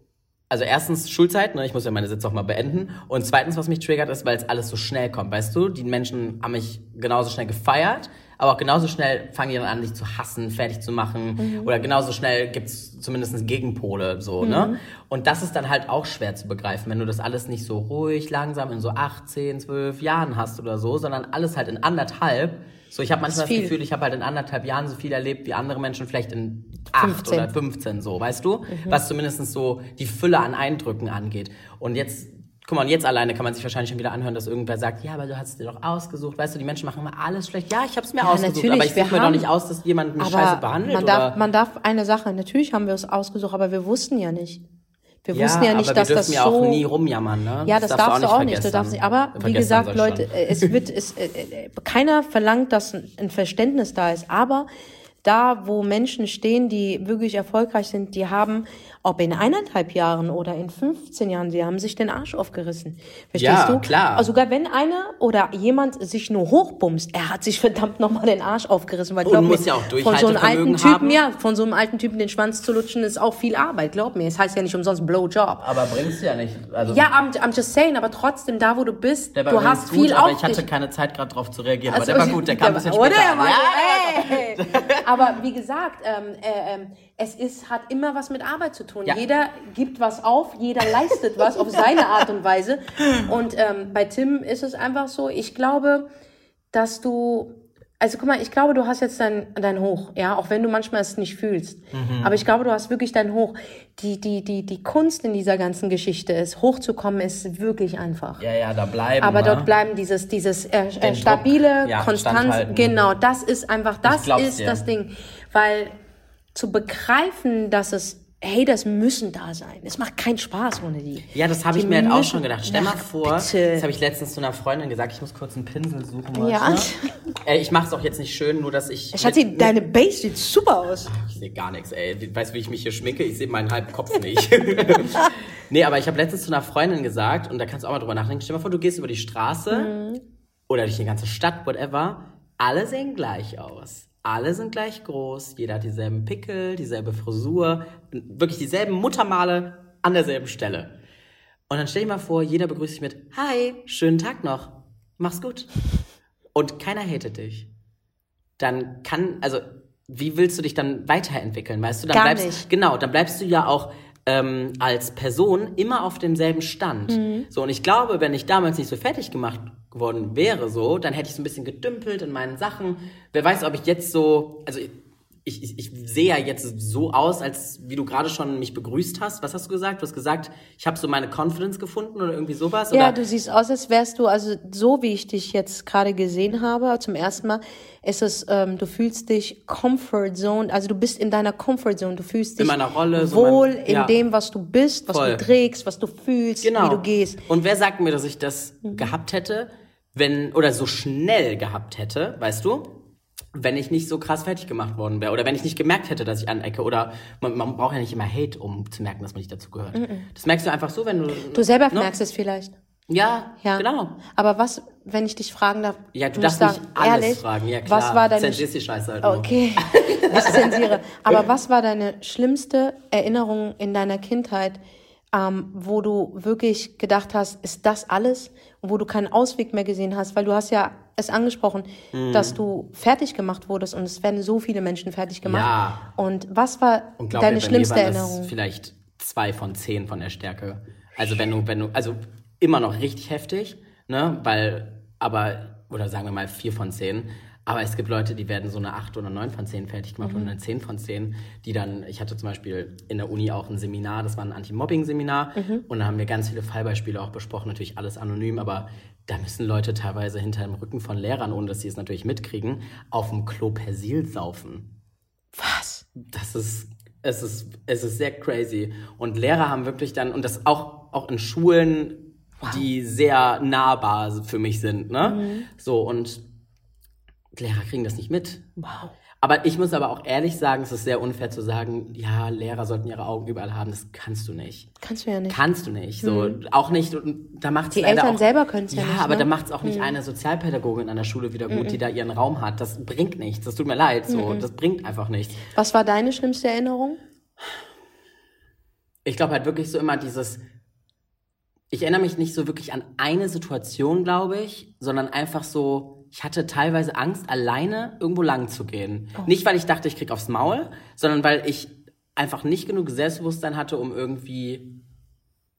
[SPEAKER 1] also erstens Schulzeit, ne, ich muss ja meine Sitze auch mal beenden. Und zweitens, was mich triggert, ist, weil es alles so schnell kommt. Weißt du, die Menschen haben mich genauso schnell gefeiert, aber auch genauso schnell fangen die dann an, dich zu hassen, fertig zu machen.
[SPEAKER 2] Mhm.
[SPEAKER 1] Oder genauso schnell gibt's zumindest Gegenpole, so, ne?
[SPEAKER 2] Mhm.
[SPEAKER 1] Und das ist dann halt auch schwer zu begreifen, wenn du das alles nicht so ruhig, langsam in so 18, 12 Jahren hast oder so, sondern alles halt in anderthalb. So, ich habe manchmal das
[SPEAKER 2] viel.
[SPEAKER 1] Gefühl, ich habe halt in anderthalb Jahren so viel erlebt wie andere Menschen vielleicht in acht
[SPEAKER 2] 15.
[SPEAKER 1] oder 15 so, weißt du?
[SPEAKER 2] Mhm.
[SPEAKER 1] Was zumindest so die Fülle an Eindrücken angeht. Und jetzt, guck mal, und jetzt alleine kann man sich wahrscheinlich schon wieder anhören, dass irgendwer sagt, ja, aber du hast es dir doch ausgesucht. Weißt du, die Menschen machen immer alles schlecht. Ja, ich habe es mir
[SPEAKER 2] Ja,
[SPEAKER 1] ausgesucht, aber ich suche mir doch nicht aus, dass jemand mich scheiße behandelt.
[SPEAKER 2] man darf,
[SPEAKER 1] oder
[SPEAKER 2] man darf eine Sache, natürlich haben wir es ausgesucht, aber wir wussten ja nicht. Wir
[SPEAKER 1] ja,
[SPEAKER 2] wussten ja nicht,
[SPEAKER 1] aber
[SPEAKER 2] dass
[SPEAKER 1] wir
[SPEAKER 2] das so...
[SPEAKER 1] ja auch nie rumjammern, ne?
[SPEAKER 2] Ja, das, darfst du auch nicht. Du darfst nicht. Aber wie gesagt, Leute, äh, es wird, es, äh, äh, keiner verlangt, dass ein ein Verständnis da ist. Aber da, wo Menschen stehen, die wirklich erfolgreich sind, die haben, ob in eineinhalb Jahren oder in 15 Jahren, sie haben sich den Arsch aufgerissen. Verstehst
[SPEAKER 1] Ja,
[SPEAKER 2] du?
[SPEAKER 1] klar.
[SPEAKER 2] Also sogar wenn einer oder jemand sich nur hochbumst, er hat sich verdammt nochmal den Arsch aufgerissen. Weil
[SPEAKER 1] Und
[SPEAKER 2] glaub
[SPEAKER 1] muss
[SPEAKER 2] mir,
[SPEAKER 1] ja auch
[SPEAKER 2] von so einem alten Typen,
[SPEAKER 1] haben.
[SPEAKER 2] ja, von so einem alten Typen den Schwanz zu lutschen, ist auch viel Arbeit. Glaub mir, es heißt ja nicht umsonst Blowjob.
[SPEAKER 1] Aber bringst du ja nicht. Also,
[SPEAKER 2] Ja, I'm, I'm just saying, aber trotzdem, da wo du bist,
[SPEAKER 1] der
[SPEAKER 2] du hast
[SPEAKER 1] gut,
[SPEAKER 2] viel
[SPEAKER 1] aber
[SPEAKER 2] auf
[SPEAKER 1] ich hatte keine Zeit gerade drauf zu reagieren.
[SPEAKER 2] Also,
[SPEAKER 1] aber der war gut, der kam ein bisschen später.
[SPEAKER 2] Oder? Der
[SPEAKER 1] Ja,
[SPEAKER 2] ey. Aber wie gesagt, ähm, äh, ähm, es ist, hat immer was mit Arbeit zu tun.
[SPEAKER 1] Ja.
[SPEAKER 2] Jeder gibt was auf, jeder leistet was auf seine Art und Weise. Und ähm, bei Tim ist es einfach so, ich glaube, dass du, also guck mal, ich glaube, du hast jetzt dein, dein Hoch, ja, auch wenn du manchmal es nicht fühlst.
[SPEAKER 1] Mhm.
[SPEAKER 2] Aber ich glaube, du hast wirklich dein Hoch. Die, die, die, die Kunst in dieser ganzen Geschichte ist, hochzukommen, ist wirklich einfach.
[SPEAKER 1] ja, ja, da bleiben.
[SPEAKER 2] Aber
[SPEAKER 1] ne?
[SPEAKER 2] dort bleiben dieses, dieses äh, äh,
[SPEAKER 1] Den
[SPEAKER 2] stabile,
[SPEAKER 1] Druck, ja,
[SPEAKER 2] Konstanz, genau, das ist einfach, das ist
[SPEAKER 1] dir.
[SPEAKER 2] das Ding. Weil zu begreifen, dass es Haters müssen da sein. Es macht keinen Spaß ohne die.
[SPEAKER 1] Ja, das habe ich mir halt auch schon gedacht. Stell mal vor,
[SPEAKER 2] bitte.
[SPEAKER 1] das habe ich letztens zu einer Freundin gesagt, ich muss kurz einen Pinsel suchen. Leute.
[SPEAKER 2] Ja.
[SPEAKER 1] Ey, ich mache es auch jetzt nicht schön, nur dass ich...
[SPEAKER 2] Schatzi,
[SPEAKER 1] mit-
[SPEAKER 2] deine Base sieht super aus.
[SPEAKER 1] Ich sehe gar nichts, ey. Weißt du, wie ich mich hier schminke? Ich sehe meinen halben Kopf nicht. nee, aber ich habe letztens zu einer Freundin gesagt, und da kannst du auch mal drüber nachdenken, stell mal vor, du gehst über die Straße oder durch die ganze Stadt, whatever. Alle sehen gleich aus. Alle sind gleich groß. Jeder hat dieselben Pickel, dieselbe Frisur, wirklich dieselben Muttermale an derselben Stelle. Und dann stell dir mal vor, jeder begrüßt dich mit Hi, schönen Tag noch. Mach's gut. Und keiner hatet dich dann kann, also wie willst du dich dann weiterentwickeln, weißt du? Dann
[SPEAKER 2] Gar
[SPEAKER 1] bleibst,
[SPEAKER 2] nicht.
[SPEAKER 1] Genau, dann bleibst du ja auch ähm, als Person immer auf demselben Stand.
[SPEAKER 2] Mhm.
[SPEAKER 1] So, und ich glaube, wenn ich damals nicht so fertig gemacht worden wäre, so, dann hätte ich so ein bisschen gedümpelt in meinen Sachen. Wer weiß, ob ich jetzt so, also ich, ich, ich sehe ja jetzt so aus, als wie du gerade schon mich begrüßt hast. Was hast du gesagt? Du hast gesagt, ich habe so meine Confidence gefunden oder irgendwie sowas?
[SPEAKER 2] Ja,
[SPEAKER 1] oder?
[SPEAKER 2] du siehst aus, als wärst du, also so wie ich dich jetzt gerade gesehen habe, zum ersten Mal, ist es, ähm, du fühlst dich Comfort Zone, also du bist in deiner Comfort Zone, du fühlst dich
[SPEAKER 1] In meiner Rolle, so
[SPEAKER 2] wohl
[SPEAKER 1] mein-
[SPEAKER 2] in
[SPEAKER 1] ja.
[SPEAKER 2] dem, was du bist, was
[SPEAKER 1] Voll.
[SPEAKER 2] du trägst, was du fühlst,
[SPEAKER 1] genau.
[SPEAKER 2] wie du gehst.
[SPEAKER 1] Und wer sagt mir, dass ich das gehabt hätte, wenn, oder so schnell gehabt hätte, weißt du? Wenn ich nicht so krass fertig gemacht worden wäre. Oder wenn ich nicht gemerkt hätte, dass ich anecke. Oder man, man braucht ja nicht immer Hate, um zu merken, dass man nicht dazu gehört. Das merkst du einfach so, wenn du.
[SPEAKER 2] Du selber
[SPEAKER 1] ne?
[SPEAKER 2] merkst es vielleicht.
[SPEAKER 1] Ja,
[SPEAKER 2] Ja.
[SPEAKER 1] genau.
[SPEAKER 2] Aber was, wenn ich dich fragen darf?
[SPEAKER 1] Ja, du darfst nicht
[SPEAKER 2] sagen,
[SPEAKER 1] alles
[SPEAKER 2] ehrlich,
[SPEAKER 1] fragen. Ja, klar.
[SPEAKER 2] Was war deine
[SPEAKER 1] Zensierst die Scheiße halt.
[SPEAKER 2] Okay, ich zensiere. Aber was war deine schlimmste Erinnerung in deiner Kindheit, ähm, wo du wirklich gedacht hast, ist das alles? Und wo du keinen Ausweg mehr gesehen hast? Weil du hast ja es angesprochen,
[SPEAKER 1] Mhm.
[SPEAKER 2] dass du fertig gemacht wurdest und es werden so viele Menschen fertig gemacht.
[SPEAKER 1] Ja.
[SPEAKER 2] Und was war
[SPEAKER 1] Und
[SPEAKER 2] deine
[SPEAKER 1] mir, mir
[SPEAKER 2] schlimmste
[SPEAKER 1] das
[SPEAKER 2] Erinnerung?
[SPEAKER 1] Vielleicht zwei von zehn von der Stärke. Also wenn du, wenn du, also immer noch richtig heftig, ne? Weil, aber, oder sagen wir mal vier von zehn. Aber es gibt Leute, die werden so eine acht oder neun von zehn fertig gemacht
[SPEAKER 2] Mhm.
[SPEAKER 1] und eine zehn von zehn, die dann, ich hatte zum Beispiel in der Uni auch ein Seminar, das war ein Anti-Mobbing-Seminar
[SPEAKER 2] Mhm.
[SPEAKER 1] und da haben wir ganz viele Fallbeispiele auch besprochen, natürlich alles anonym, aber da müssen Leute teilweise hinter dem Rücken von Lehrern, ohne dass sie es natürlich mitkriegen, auf dem Klo Persil saufen.
[SPEAKER 2] Was?
[SPEAKER 1] Das ist, es ist, es ist sehr crazy. Und Lehrer haben wirklich dann, und das auch, auch in Schulen, die sehr nahbar für mich sind, ne? So, und Lehrer kriegen das nicht mit.
[SPEAKER 2] Wow.
[SPEAKER 1] Aber ich muss aber auch ehrlich sagen, es ist sehr unfair zu sagen, ja, Lehrer sollten ihre Augen überall haben. Das kannst du nicht.
[SPEAKER 2] Kannst du ja nicht.
[SPEAKER 1] Kannst du nicht. So, auch nicht, und da macht's
[SPEAKER 2] Die Eltern
[SPEAKER 1] auch,
[SPEAKER 2] selber können's ja
[SPEAKER 1] ja
[SPEAKER 2] nicht,
[SPEAKER 1] aber
[SPEAKER 2] ne?
[SPEAKER 1] da macht's auch nicht eine Sozialpädagogin an der Schule wieder gut, die da ihren Raum hat. Das bringt nichts. Das tut mir leid. So, das bringt einfach nichts.
[SPEAKER 2] Was war deine schlimmste Erinnerung?
[SPEAKER 1] Ich glaube halt wirklich so immer dieses. Ich erinnere mich nicht so wirklich an eine Situation, glaube ich, sondern einfach so, ich hatte teilweise Angst, alleine irgendwo lang zu gehen. Nicht, weil ich dachte, ich krieg aufs Maul, sondern weil ich einfach nicht genug Selbstbewusstsein hatte, um irgendwie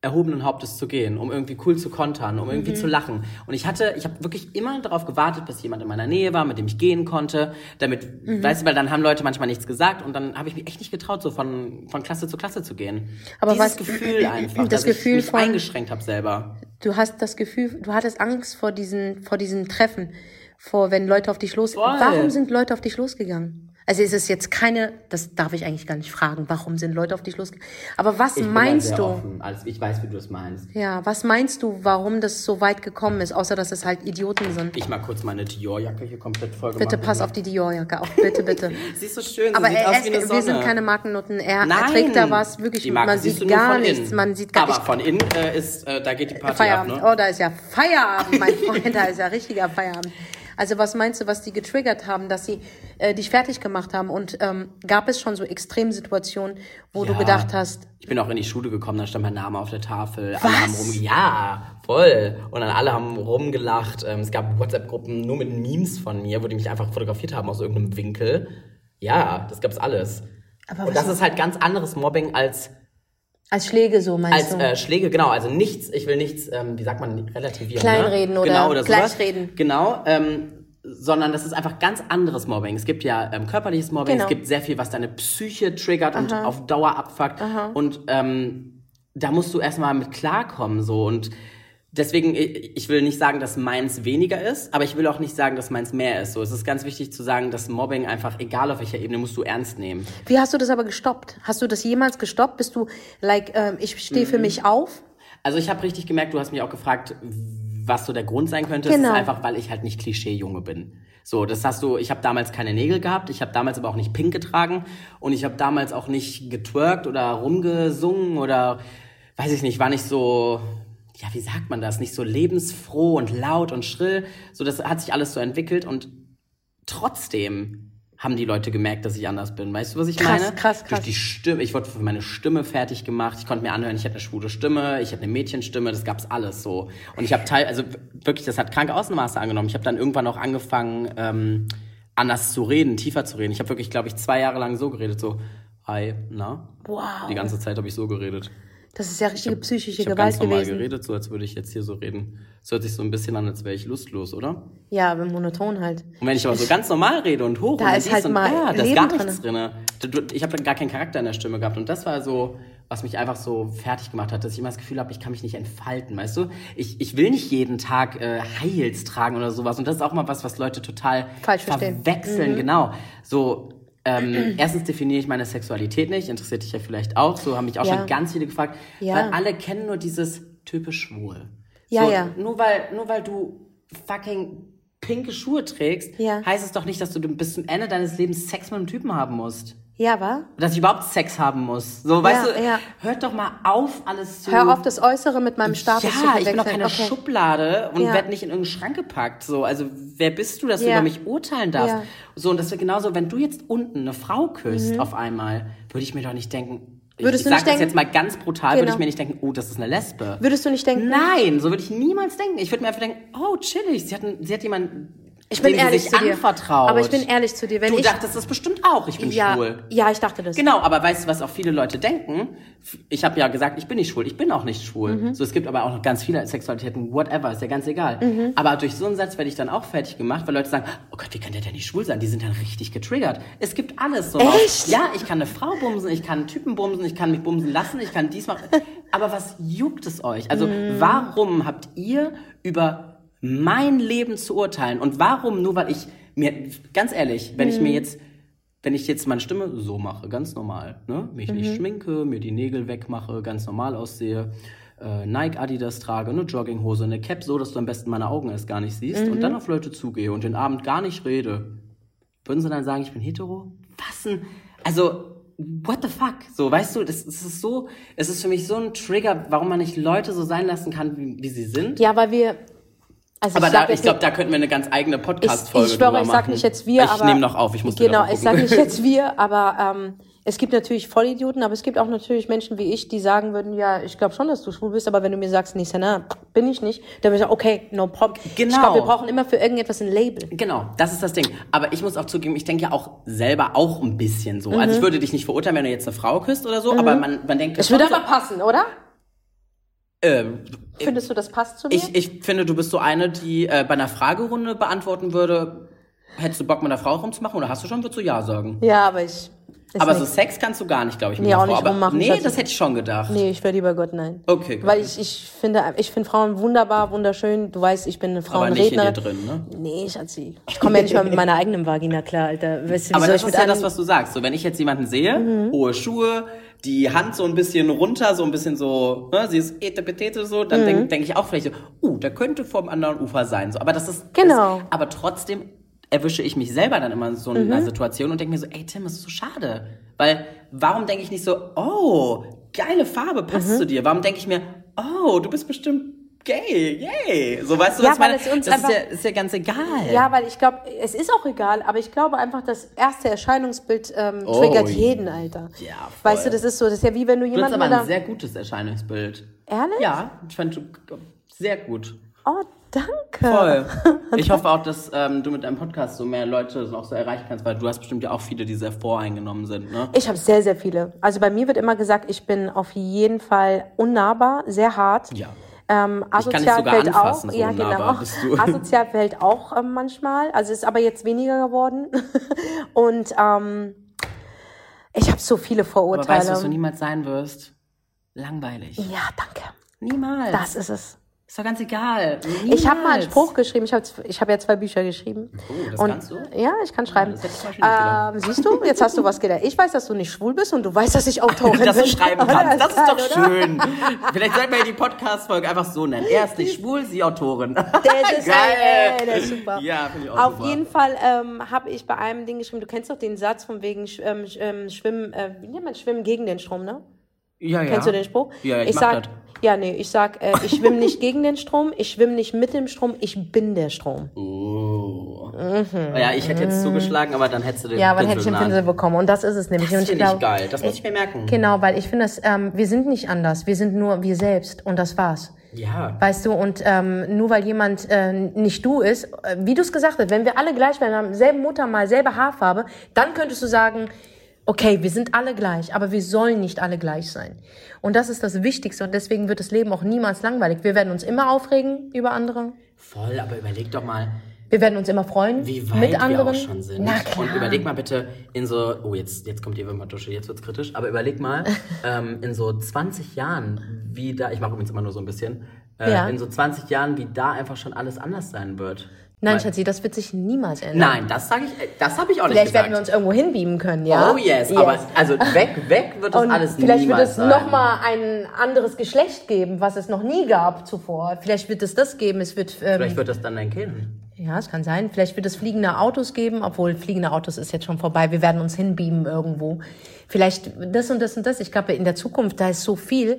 [SPEAKER 1] erhobenen Hauptes zu gehen, um irgendwie cool zu kontern, um irgendwie zu lachen. Und ich hatte, ich habe wirklich immer darauf gewartet, bis jemand in meiner Nähe war, mit dem ich gehen konnte, damit, weißt du, weil dann haben Leute manchmal nichts gesagt und dann habe ich mich echt nicht getraut, so von, von Klasse zu Klasse zu gehen.
[SPEAKER 2] Aber
[SPEAKER 1] Dieses
[SPEAKER 2] was-
[SPEAKER 1] Gefühl einfach,
[SPEAKER 2] das
[SPEAKER 1] dass
[SPEAKER 2] Gefühl
[SPEAKER 1] ich mich
[SPEAKER 2] von-
[SPEAKER 1] eingeschränkt habe selber.
[SPEAKER 2] Du hast das Gefühl, du hattest Angst vor diesen, vor diesen Treffen, vor wenn Leute auf dich los.
[SPEAKER 1] Voll.
[SPEAKER 2] Warum sind Leute auf dich losgegangen? Also ist es jetzt keine, das darf ich eigentlich gar nicht fragen, warum sind Leute auf dich losgegangen? Aber was
[SPEAKER 1] Ich bin da
[SPEAKER 2] meinst
[SPEAKER 1] sehr
[SPEAKER 2] du?
[SPEAKER 1] Offen. Also ich weiß, wie du es meinst.
[SPEAKER 2] Ja, was meinst du, warum das so weit gekommen ist, außer dass es halt Idioten sind?
[SPEAKER 1] Ich mal kurz meine Dior-Jacke hier komplett voll
[SPEAKER 2] Bitte
[SPEAKER 1] gemacht.
[SPEAKER 2] pass auf die Dior-Jacke auf, bitte, bitte.
[SPEAKER 1] Sie ist so schön,
[SPEAKER 2] Aber
[SPEAKER 1] sie sieht
[SPEAKER 2] er,
[SPEAKER 1] wie eine Sonne.
[SPEAKER 2] wir sind keine Markennoten. Er, er trägt da was, wirklich,
[SPEAKER 1] Die Marke
[SPEAKER 2] man sieht
[SPEAKER 1] du nur
[SPEAKER 2] gar
[SPEAKER 1] von
[SPEAKER 2] nichts,
[SPEAKER 1] innen.
[SPEAKER 2] man sieht gar
[SPEAKER 1] Aber
[SPEAKER 2] nicht.
[SPEAKER 1] von innen äh, ist, äh, da geht die Party
[SPEAKER 2] Feierabend.
[SPEAKER 1] ab, ne?
[SPEAKER 2] Oh, da ist ja Feierabend, mein Freund, da ist ja richtiger Feierabend. Also was meinst du, was die getriggert haben, dass sie äh, dich fertig gemacht haben? Und ähm, gab es schon so Extremsituationen, wo du
[SPEAKER 1] Ja.
[SPEAKER 2] gedacht hast,
[SPEAKER 1] Ich bin auch in die Schule gekommen, da stand mein Name auf der Tafel. Alle haben rumge ja, voll. Und dann alle haben rumgelacht. Ähm, es gab WhatsApp-Gruppen nur mit Memes von mir, wo die mich einfach fotografiert haben aus irgendeinem Winkel. Ja, das gab's alles.
[SPEAKER 2] Aber
[SPEAKER 1] Und
[SPEAKER 2] was-
[SPEAKER 1] das ist halt ganz anderes Mobbing als,
[SPEAKER 2] als Schläge so meinst
[SPEAKER 1] als
[SPEAKER 2] du?
[SPEAKER 1] äh, Schläge, genau. Also nichts, ich will nichts, ähm, wie sagt man, relativieren.
[SPEAKER 2] Kleinreden
[SPEAKER 1] ne?
[SPEAKER 2] oder
[SPEAKER 1] genau, oder sowas.
[SPEAKER 2] gleichreden.
[SPEAKER 1] Genau, ähm, sondern das ist einfach ganz anderes Mobbing. Es gibt ja ähm, körperliches Mobbing,
[SPEAKER 2] Genau.
[SPEAKER 1] es gibt sehr viel, was deine Psyche triggert und auf Dauer abfuckt. Und ähm, da musst du erstmal mit klarkommen so und deswegen, ich will nicht sagen, dass meins weniger ist, aber ich will auch nicht sagen, dass meins mehr ist. So, es ist ganz wichtig zu sagen, dass Mobbing einfach, egal auf welcher Ebene, musst du ernst nehmen.
[SPEAKER 2] Wie hast du das aber gestoppt? Hast du das jemals gestoppt? Bist du, like, ähm, ich stehe
[SPEAKER 1] Mhm.
[SPEAKER 2] für mich auf?
[SPEAKER 1] Also ich habe richtig gemerkt, du hast mich auch gefragt, was so der Grund sein könnte.
[SPEAKER 2] Genau.
[SPEAKER 1] Es ist einfach, weil ich halt nicht Klischee-Junge bin. So, das hast du, ich habe damals keine Nägel gehabt, ich habe damals aber auch nicht pink getragen und ich habe damals auch nicht getwerkt oder rumgesungen oder weiß ich nicht, war nicht so, ja, wie sagt man das, nicht so lebensfroh und laut und schrill. So, das hat sich alles so entwickelt und trotzdem haben die Leute gemerkt, dass ich anders bin. Weißt du, was ich
[SPEAKER 2] Krass,
[SPEAKER 1] meine?
[SPEAKER 2] krass, krass.
[SPEAKER 1] Durch die Stimme, ich wurde für meine Stimme fertig gemacht. Ich konnte mir anhören, ich hätte eine schwule Stimme, ich hätte eine Mädchenstimme, das gab's alles so. Und ich habe teil, also wirklich, das hat kranke Außenmaße angenommen. Ich habe dann irgendwann auch angefangen, ähm, anders zu reden, tiefer zu reden. Ich habe wirklich, glaube ich, zwei Jahre lang so geredet, so, hi, na?
[SPEAKER 2] Wow.
[SPEAKER 1] Die ganze Zeit habe ich so geredet.
[SPEAKER 2] Das ist ja richtige psychische
[SPEAKER 1] Ich habe
[SPEAKER 2] Gewalt
[SPEAKER 1] ganz normal
[SPEAKER 2] gewesen.
[SPEAKER 1] geredet, so als würde ich jetzt hier so reden. Es hört sich so ein bisschen an, als wäre ich lustlos, oder?
[SPEAKER 2] Ja, aber monoton halt.
[SPEAKER 1] Und wenn ich aber so ganz normal rede und hoch
[SPEAKER 2] Da
[SPEAKER 1] und
[SPEAKER 2] ist halt
[SPEAKER 1] und
[SPEAKER 2] mal
[SPEAKER 1] ja, da ist gar
[SPEAKER 2] drin.
[SPEAKER 1] nichts drin. Ich habe gar keinen Charakter in der Stimme gehabt und das war so, was mich einfach so fertig gemacht hat, dass ich immer das Gefühl habe, ich kann mich nicht entfalten, weißt du? Ich, ich will nicht jeden Tag äh, Heels tragen oder sowas und das ist auch mal was, was Leute total
[SPEAKER 2] Falsch verstehen. Mhm.
[SPEAKER 1] verwechseln, genau. So, ähm, erstens definiere ich meine Sexualität nicht, interessiert dich ja vielleicht auch, so haben mich auch
[SPEAKER 2] Ja.
[SPEAKER 1] schon ganz viele gefragt,
[SPEAKER 2] Ja.
[SPEAKER 1] weil alle kennen nur dieses typisch schwul.
[SPEAKER 2] Ja,
[SPEAKER 1] so,
[SPEAKER 2] ja.
[SPEAKER 1] Nur weil, nur weil du fucking pinke Schuhe trägst,
[SPEAKER 2] Ja.
[SPEAKER 1] heißt es doch nicht, dass du bis zum Ende deines Lebens Sex mit einem Typen haben musst.
[SPEAKER 2] Ja, wa?
[SPEAKER 1] Dass ich überhaupt Sex haben muss. So, weißt du,
[SPEAKER 2] ja.
[SPEAKER 1] hört doch mal auf, alles zu.
[SPEAKER 2] Hör auf, das Äußere mit meinem Status zu
[SPEAKER 1] ja, ich bin doch keine
[SPEAKER 2] okay.
[SPEAKER 1] Schublade und
[SPEAKER 2] Ja.
[SPEAKER 1] werde nicht in irgendeinen Schrank gepackt. So, also wer bist du, dass du
[SPEAKER 2] Ja.
[SPEAKER 1] über mich urteilen darfst?
[SPEAKER 2] Ja.
[SPEAKER 1] So, und das wäre genauso, wenn du jetzt unten eine Frau küsst auf einmal, würde ich mir doch nicht denken.
[SPEAKER 2] Mhm. Würdest
[SPEAKER 1] ich
[SPEAKER 2] du
[SPEAKER 1] sag
[SPEAKER 2] nicht
[SPEAKER 1] das
[SPEAKER 2] denken-
[SPEAKER 1] jetzt mal ganz brutal, würde
[SPEAKER 2] Genau.
[SPEAKER 1] ich mir nicht denken, oh, das ist eine Lesbe.
[SPEAKER 2] Würdest du nicht denken?
[SPEAKER 1] Nein, so würde ich niemals denken. Ich würde mir einfach denken, oh, chillig, sie hat, einen- sie hat jemanden,
[SPEAKER 2] Ich bin ehrlich
[SPEAKER 1] sich
[SPEAKER 2] zu dir.
[SPEAKER 1] anvertraut.
[SPEAKER 2] Aber ich bin ehrlich zu dir. Wenn
[SPEAKER 1] du
[SPEAKER 2] ich,
[SPEAKER 1] dachtest das bestimmt auch, ich bin
[SPEAKER 2] ja,
[SPEAKER 1] schwul.
[SPEAKER 2] ja, ich dachte das.
[SPEAKER 1] Genau, aber weißt du, was auch viele Leute denken? Ich habe ja gesagt, ich bin nicht schwul. Ich bin auch nicht schwul.
[SPEAKER 2] Mhm.
[SPEAKER 1] So, es gibt aber auch noch ganz viele Sexualitäten, whatever, ist ja ganz egal.
[SPEAKER 2] Mhm.
[SPEAKER 1] Aber durch so einen Satz werde ich dann auch fertig gemacht, weil Leute sagen, oh Gott, wie kann der denn nicht schwul sein? Die sind dann richtig getriggert. Es gibt alles so.
[SPEAKER 2] Echt?
[SPEAKER 1] Ja, ich kann eine Frau bumsen, ich kann einen Typen bumsen, ich kann mich bumsen lassen, ich kann dies machen. Aber was juckt es euch? Also,
[SPEAKER 2] Mhm.
[SPEAKER 1] warum habt ihr über mein Leben zu urteilen? Und warum, nur weil ich mir, ganz ehrlich, wenn
[SPEAKER 2] Mhm.
[SPEAKER 1] ich mir jetzt wenn ich jetzt meine Stimme so mache, ganz normal, ne? mich
[SPEAKER 2] Mhm.
[SPEAKER 1] nicht schminke, mir die Nägel wegmache, ganz normal aussehe, äh, Nike Adidas trage, eine Jogginghose, eine Cap, so dass du am besten meine Augen erst gar nicht siehst
[SPEAKER 2] Mhm.
[SPEAKER 1] und dann auf Leute zugehe und den Abend gar nicht rede, würden sie dann sagen, ich bin hetero? Was denn? Also, what the fuck? So, weißt du, das, das ist so, es ist für mich so ein Trigger, warum man nicht Leute so sein lassen kann, wie, wie sie sind.
[SPEAKER 2] Ja, weil wir. Also
[SPEAKER 1] Aber
[SPEAKER 2] ich
[SPEAKER 1] da, ich glaube, da könnten wir eine ganz eigene
[SPEAKER 2] ich,
[SPEAKER 1] Podcast-Folge
[SPEAKER 2] ich schwöre, ich
[SPEAKER 1] machen.
[SPEAKER 2] sag nicht jetzt wir,
[SPEAKER 1] ich
[SPEAKER 2] aber.
[SPEAKER 1] nehme noch auf, ich muss
[SPEAKER 2] Genau, ich sag nicht jetzt wir, aber ähm, es gibt natürlich Vollidioten, aber es gibt auch natürlich Menschen wie ich, die sagen würden, ja, ich glaube schon, dass du schwul bist, aber wenn du mir sagst, nee, Sana, bin ich nicht, dann würde ich sagen, okay, no problem. Ich
[SPEAKER 1] Genau.
[SPEAKER 2] glaube, wir brauchen immer für irgendetwas ein Label.
[SPEAKER 1] Genau, das ist das Ding. Aber ich muss auch zugeben, ich denke ja auch selber auch ein bisschen so. Also ich würde dich nicht verurteilen, wenn du jetzt eine Frau küsst oder so, aber man, man denkt...
[SPEAKER 2] Es würde
[SPEAKER 1] so,
[SPEAKER 2] aber passen, oder?
[SPEAKER 1] Ähm,
[SPEAKER 2] Findest du, das passt zu mir?
[SPEAKER 1] ich, ich finde, du bist so eine, die äh, bei einer Fragerunde beantworten würde, hättest du Bock mit einer Frau rumzumachen oder hast du schon, würdest du ja sagen.
[SPEAKER 2] ja, aber ich. Ist
[SPEAKER 1] aber so
[SPEAKER 2] nicht-
[SPEAKER 1] Sex kannst du gar nicht, glaube ich,
[SPEAKER 2] Nee, auch nicht
[SPEAKER 1] aber,
[SPEAKER 2] rummachen,
[SPEAKER 1] nee, das hätte ich schon gedacht.
[SPEAKER 2] Nee, ich wäre lieber Gott, nein.
[SPEAKER 1] Okay,
[SPEAKER 2] Weil ich, ich finde, ich finde Frauen wunderbar, wunderschön. Du weißt, ich bin eine
[SPEAKER 1] aber nicht in dir drin, ne?
[SPEAKER 2] Nee, Schatzi. Ich komme ja nicht mal mit meiner eigenen Vagina klar, Alter. Weißt du,
[SPEAKER 1] Aber das
[SPEAKER 2] ich
[SPEAKER 1] ist ja das, was du sagst. So, wenn ich jetzt jemanden sehe,
[SPEAKER 2] Mhm.
[SPEAKER 1] hohe Schuhe, die Hand so ein bisschen runter, so ein bisschen so, ne, sie ist etepetete so,
[SPEAKER 2] Mhm.
[SPEAKER 1] dann denke denk ich auch vielleicht so, uh, der könnte vom anderen Ufer sein. So, aber das ist
[SPEAKER 2] Genau.
[SPEAKER 1] Das, aber trotzdem erwische ich mich selber dann immer in so
[SPEAKER 2] Mhm.
[SPEAKER 1] einer Situation und denke mir so, ey Tim, das ist so schade. Weil, warum denke ich nicht so, oh, geile Farbe, passt
[SPEAKER 2] Mhm.
[SPEAKER 1] zu dir? Warum denke ich mir, oh, du bist bestimmt gay, yay. So, weißt du,
[SPEAKER 2] Ja,
[SPEAKER 1] was ich meine? das ist
[SPEAKER 2] einfach-
[SPEAKER 1] ja, ist ja ganz egal.
[SPEAKER 2] Ja, weil ich glaube, es ist auch egal, aber ich glaube einfach, das erste Erscheinungsbild ähm,
[SPEAKER 1] Oh,
[SPEAKER 2] triggert jeden, Alter.
[SPEAKER 1] Ja, voll.
[SPEAKER 2] Weißt du, das ist so, das ist ja wie wenn du
[SPEAKER 1] Du hast
[SPEAKER 2] jemanden
[SPEAKER 1] aber ein sehr gutes Erscheinungsbild.
[SPEAKER 2] Ehrlich?
[SPEAKER 1] Ja, ich fand sehr gut.
[SPEAKER 2] Oh, danke.
[SPEAKER 1] Voll. Ich hoffe auch, dass ähm, du mit deinem Podcast so mehr Leute auch so erreichen kannst, weil du hast bestimmt ja auch viele, die sehr voreingenommen sind, ne?
[SPEAKER 2] Ich habe sehr, sehr viele. Also bei mir wird immer gesagt, ich bin auf jeden Fall unnahbar, sehr hart.
[SPEAKER 1] Ja.
[SPEAKER 2] Ähm, asozial fällt auch.
[SPEAKER 1] so
[SPEAKER 2] ja, genau. Asozial fällt auch ähm, manchmal. Also ist aber jetzt weniger geworden. Und ähm, ich habe so viele
[SPEAKER 1] Aber
[SPEAKER 2] Vorurteile.
[SPEAKER 1] weißt du, was du niemals sein wirst? Langweilig.
[SPEAKER 2] ja, danke.
[SPEAKER 1] Niemals.
[SPEAKER 2] Das ist es.
[SPEAKER 1] Ist doch ganz egal.
[SPEAKER 2] Ich habe mal einen
[SPEAKER 1] Niemals.
[SPEAKER 2] Spruch geschrieben. Ich habe ich hab ja zwei Bücher geschrieben.
[SPEAKER 1] Oh, das
[SPEAKER 2] Und-
[SPEAKER 1] kannst du?
[SPEAKER 2] Ja, ich kann schreiben.
[SPEAKER 1] das Beispiel nicht gedacht.
[SPEAKER 2] ähm, siehst du, jetzt hast du was gelernt. Ich weiß, dass du nicht schwul bist und du weißt, dass ich Autorin
[SPEAKER 1] Dass
[SPEAKER 2] bin.
[SPEAKER 1] du schreiben kannst. Das ist doch
[SPEAKER 2] oder?
[SPEAKER 1] schön. Vielleicht sollten wir die Podcast-Folge einfach so nennen. Er ist nicht schwul, sie Autorin.
[SPEAKER 2] Der ist,
[SPEAKER 1] Geil.
[SPEAKER 2] Ey, der ist super.
[SPEAKER 1] Ja, finde ich auch
[SPEAKER 2] Auf
[SPEAKER 1] super.
[SPEAKER 2] jeden Fall ähm, habe ich bei einem Ding geschrieben, du kennst doch den Satz von wegen ähm, ähm, Schwimmen, äh, wie nennt man Schwimmen gegen den Strom, ne?
[SPEAKER 1] Ja, ja.
[SPEAKER 2] Kennst du den Spruch?
[SPEAKER 1] Ja, ich, mach
[SPEAKER 2] sag,
[SPEAKER 1] das.
[SPEAKER 2] ja, nee, ich sag, äh, ich schwimme nicht gegen den Strom, ich schwimme nicht mit dem Strom, ich bin der Strom.
[SPEAKER 1] Oh. Ja, ich hätte jetzt zugeschlagen, aber dann hättest du den
[SPEAKER 2] Mhm. Ja, aber dann hätte ich den
[SPEAKER 1] Pinsel
[SPEAKER 2] bekommen. Und das ist es nämlich.
[SPEAKER 1] Das
[SPEAKER 2] und
[SPEAKER 1] finde ich
[SPEAKER 2] glaub-
[SPEAKER 1] geil. Das muss ich mir merken.
[SPEAKER 2] Genau, weil ich finde, dass ähm, wir sind nicht anders. Wir sind nur wir selbst und das war's.
[SPEAKER 1] Ja.
[SPEAKER 2] Weißt du, und ähm, nur weil jemand äh, nicht du ist, äh, wie du es gesagt hast, wenn wir alle gleich wären, haben selbe Mutter mal, selbe Haarfarbe, dann könntest du sagen, okay, wir sind alle gleich, aber wir sollen nicht alle gleich sein. Und das ist das Wichtigste und deswegen wird das Leben auch niemals langweilig. Wir werden uns immer aufregen über andere.
[SPEAKER 1] Voll, aber überleg doch mal,
[SPEAKER 2] Wir werden uns immer freuen
[SPEAKER 1] wie weit
[SPEAKER 2] mit
[SPEAKER 1] wir
[SPEAKER 2] anderen.
[SPEAKER 1] auch schon sind.
[SPEAKER 2] Na klar.
[SPEAKER 1] Und überleg mal bitte in so, oh, jetzt, jetzt kommt die Wimperntusche, jetzt wird's kritisch, aber überleg mal, ähm, in so 20 Jahren, wie da, ich mache übrigens immer nur so ein bisschen, äh,
[SPEAKER 2] Ja.
[SPEAKER 1] in so 20 Jahren, wie da einfach schon alles anders sein wird.
[SPEAKER 2] Nein,
[SPEAKER 1] Weil-
[SPEAKER 2] Schatzi, das wird sich niemals ändern.
[SPEAKER 1] Nein, das sage ich, das habe ich auch nicht
[SPEAKER 2] Vielleicht
[SPEAKER 1] gesagt.
[SPEAKER 2] werden wir uns irgendwo hinbeamen können, ja?
[SPEAKER 1] Oh yes, aber also weg, weg wird das
[SPEAKER 2] Und
[SPEAKER 1] alles
[SPEAKER 2] vielleicht wird
[SPEAKER 1] niemals
[SPEAKER 2] es
[SPEAKER 1] sein.
[SPEAKER 2] nochmal ein anderes Geschlecht geben, was es noch nie gab zuvor. Vielleicht wird es das geben. Es wird, ähm,
[SPEAKER 1] Vielleicht wird das dann dein Kind.
[SPEAKER 2] ja, es kann sein. Vielleicht wird es fliegende Autos geben, obwohl fliegende Autos ist jetzt schon vorbei. Wir werden uns hinbeamen irgendwo. Vielleicht das und das und das. Ich glaube, in der Zukunft, da ist so viel.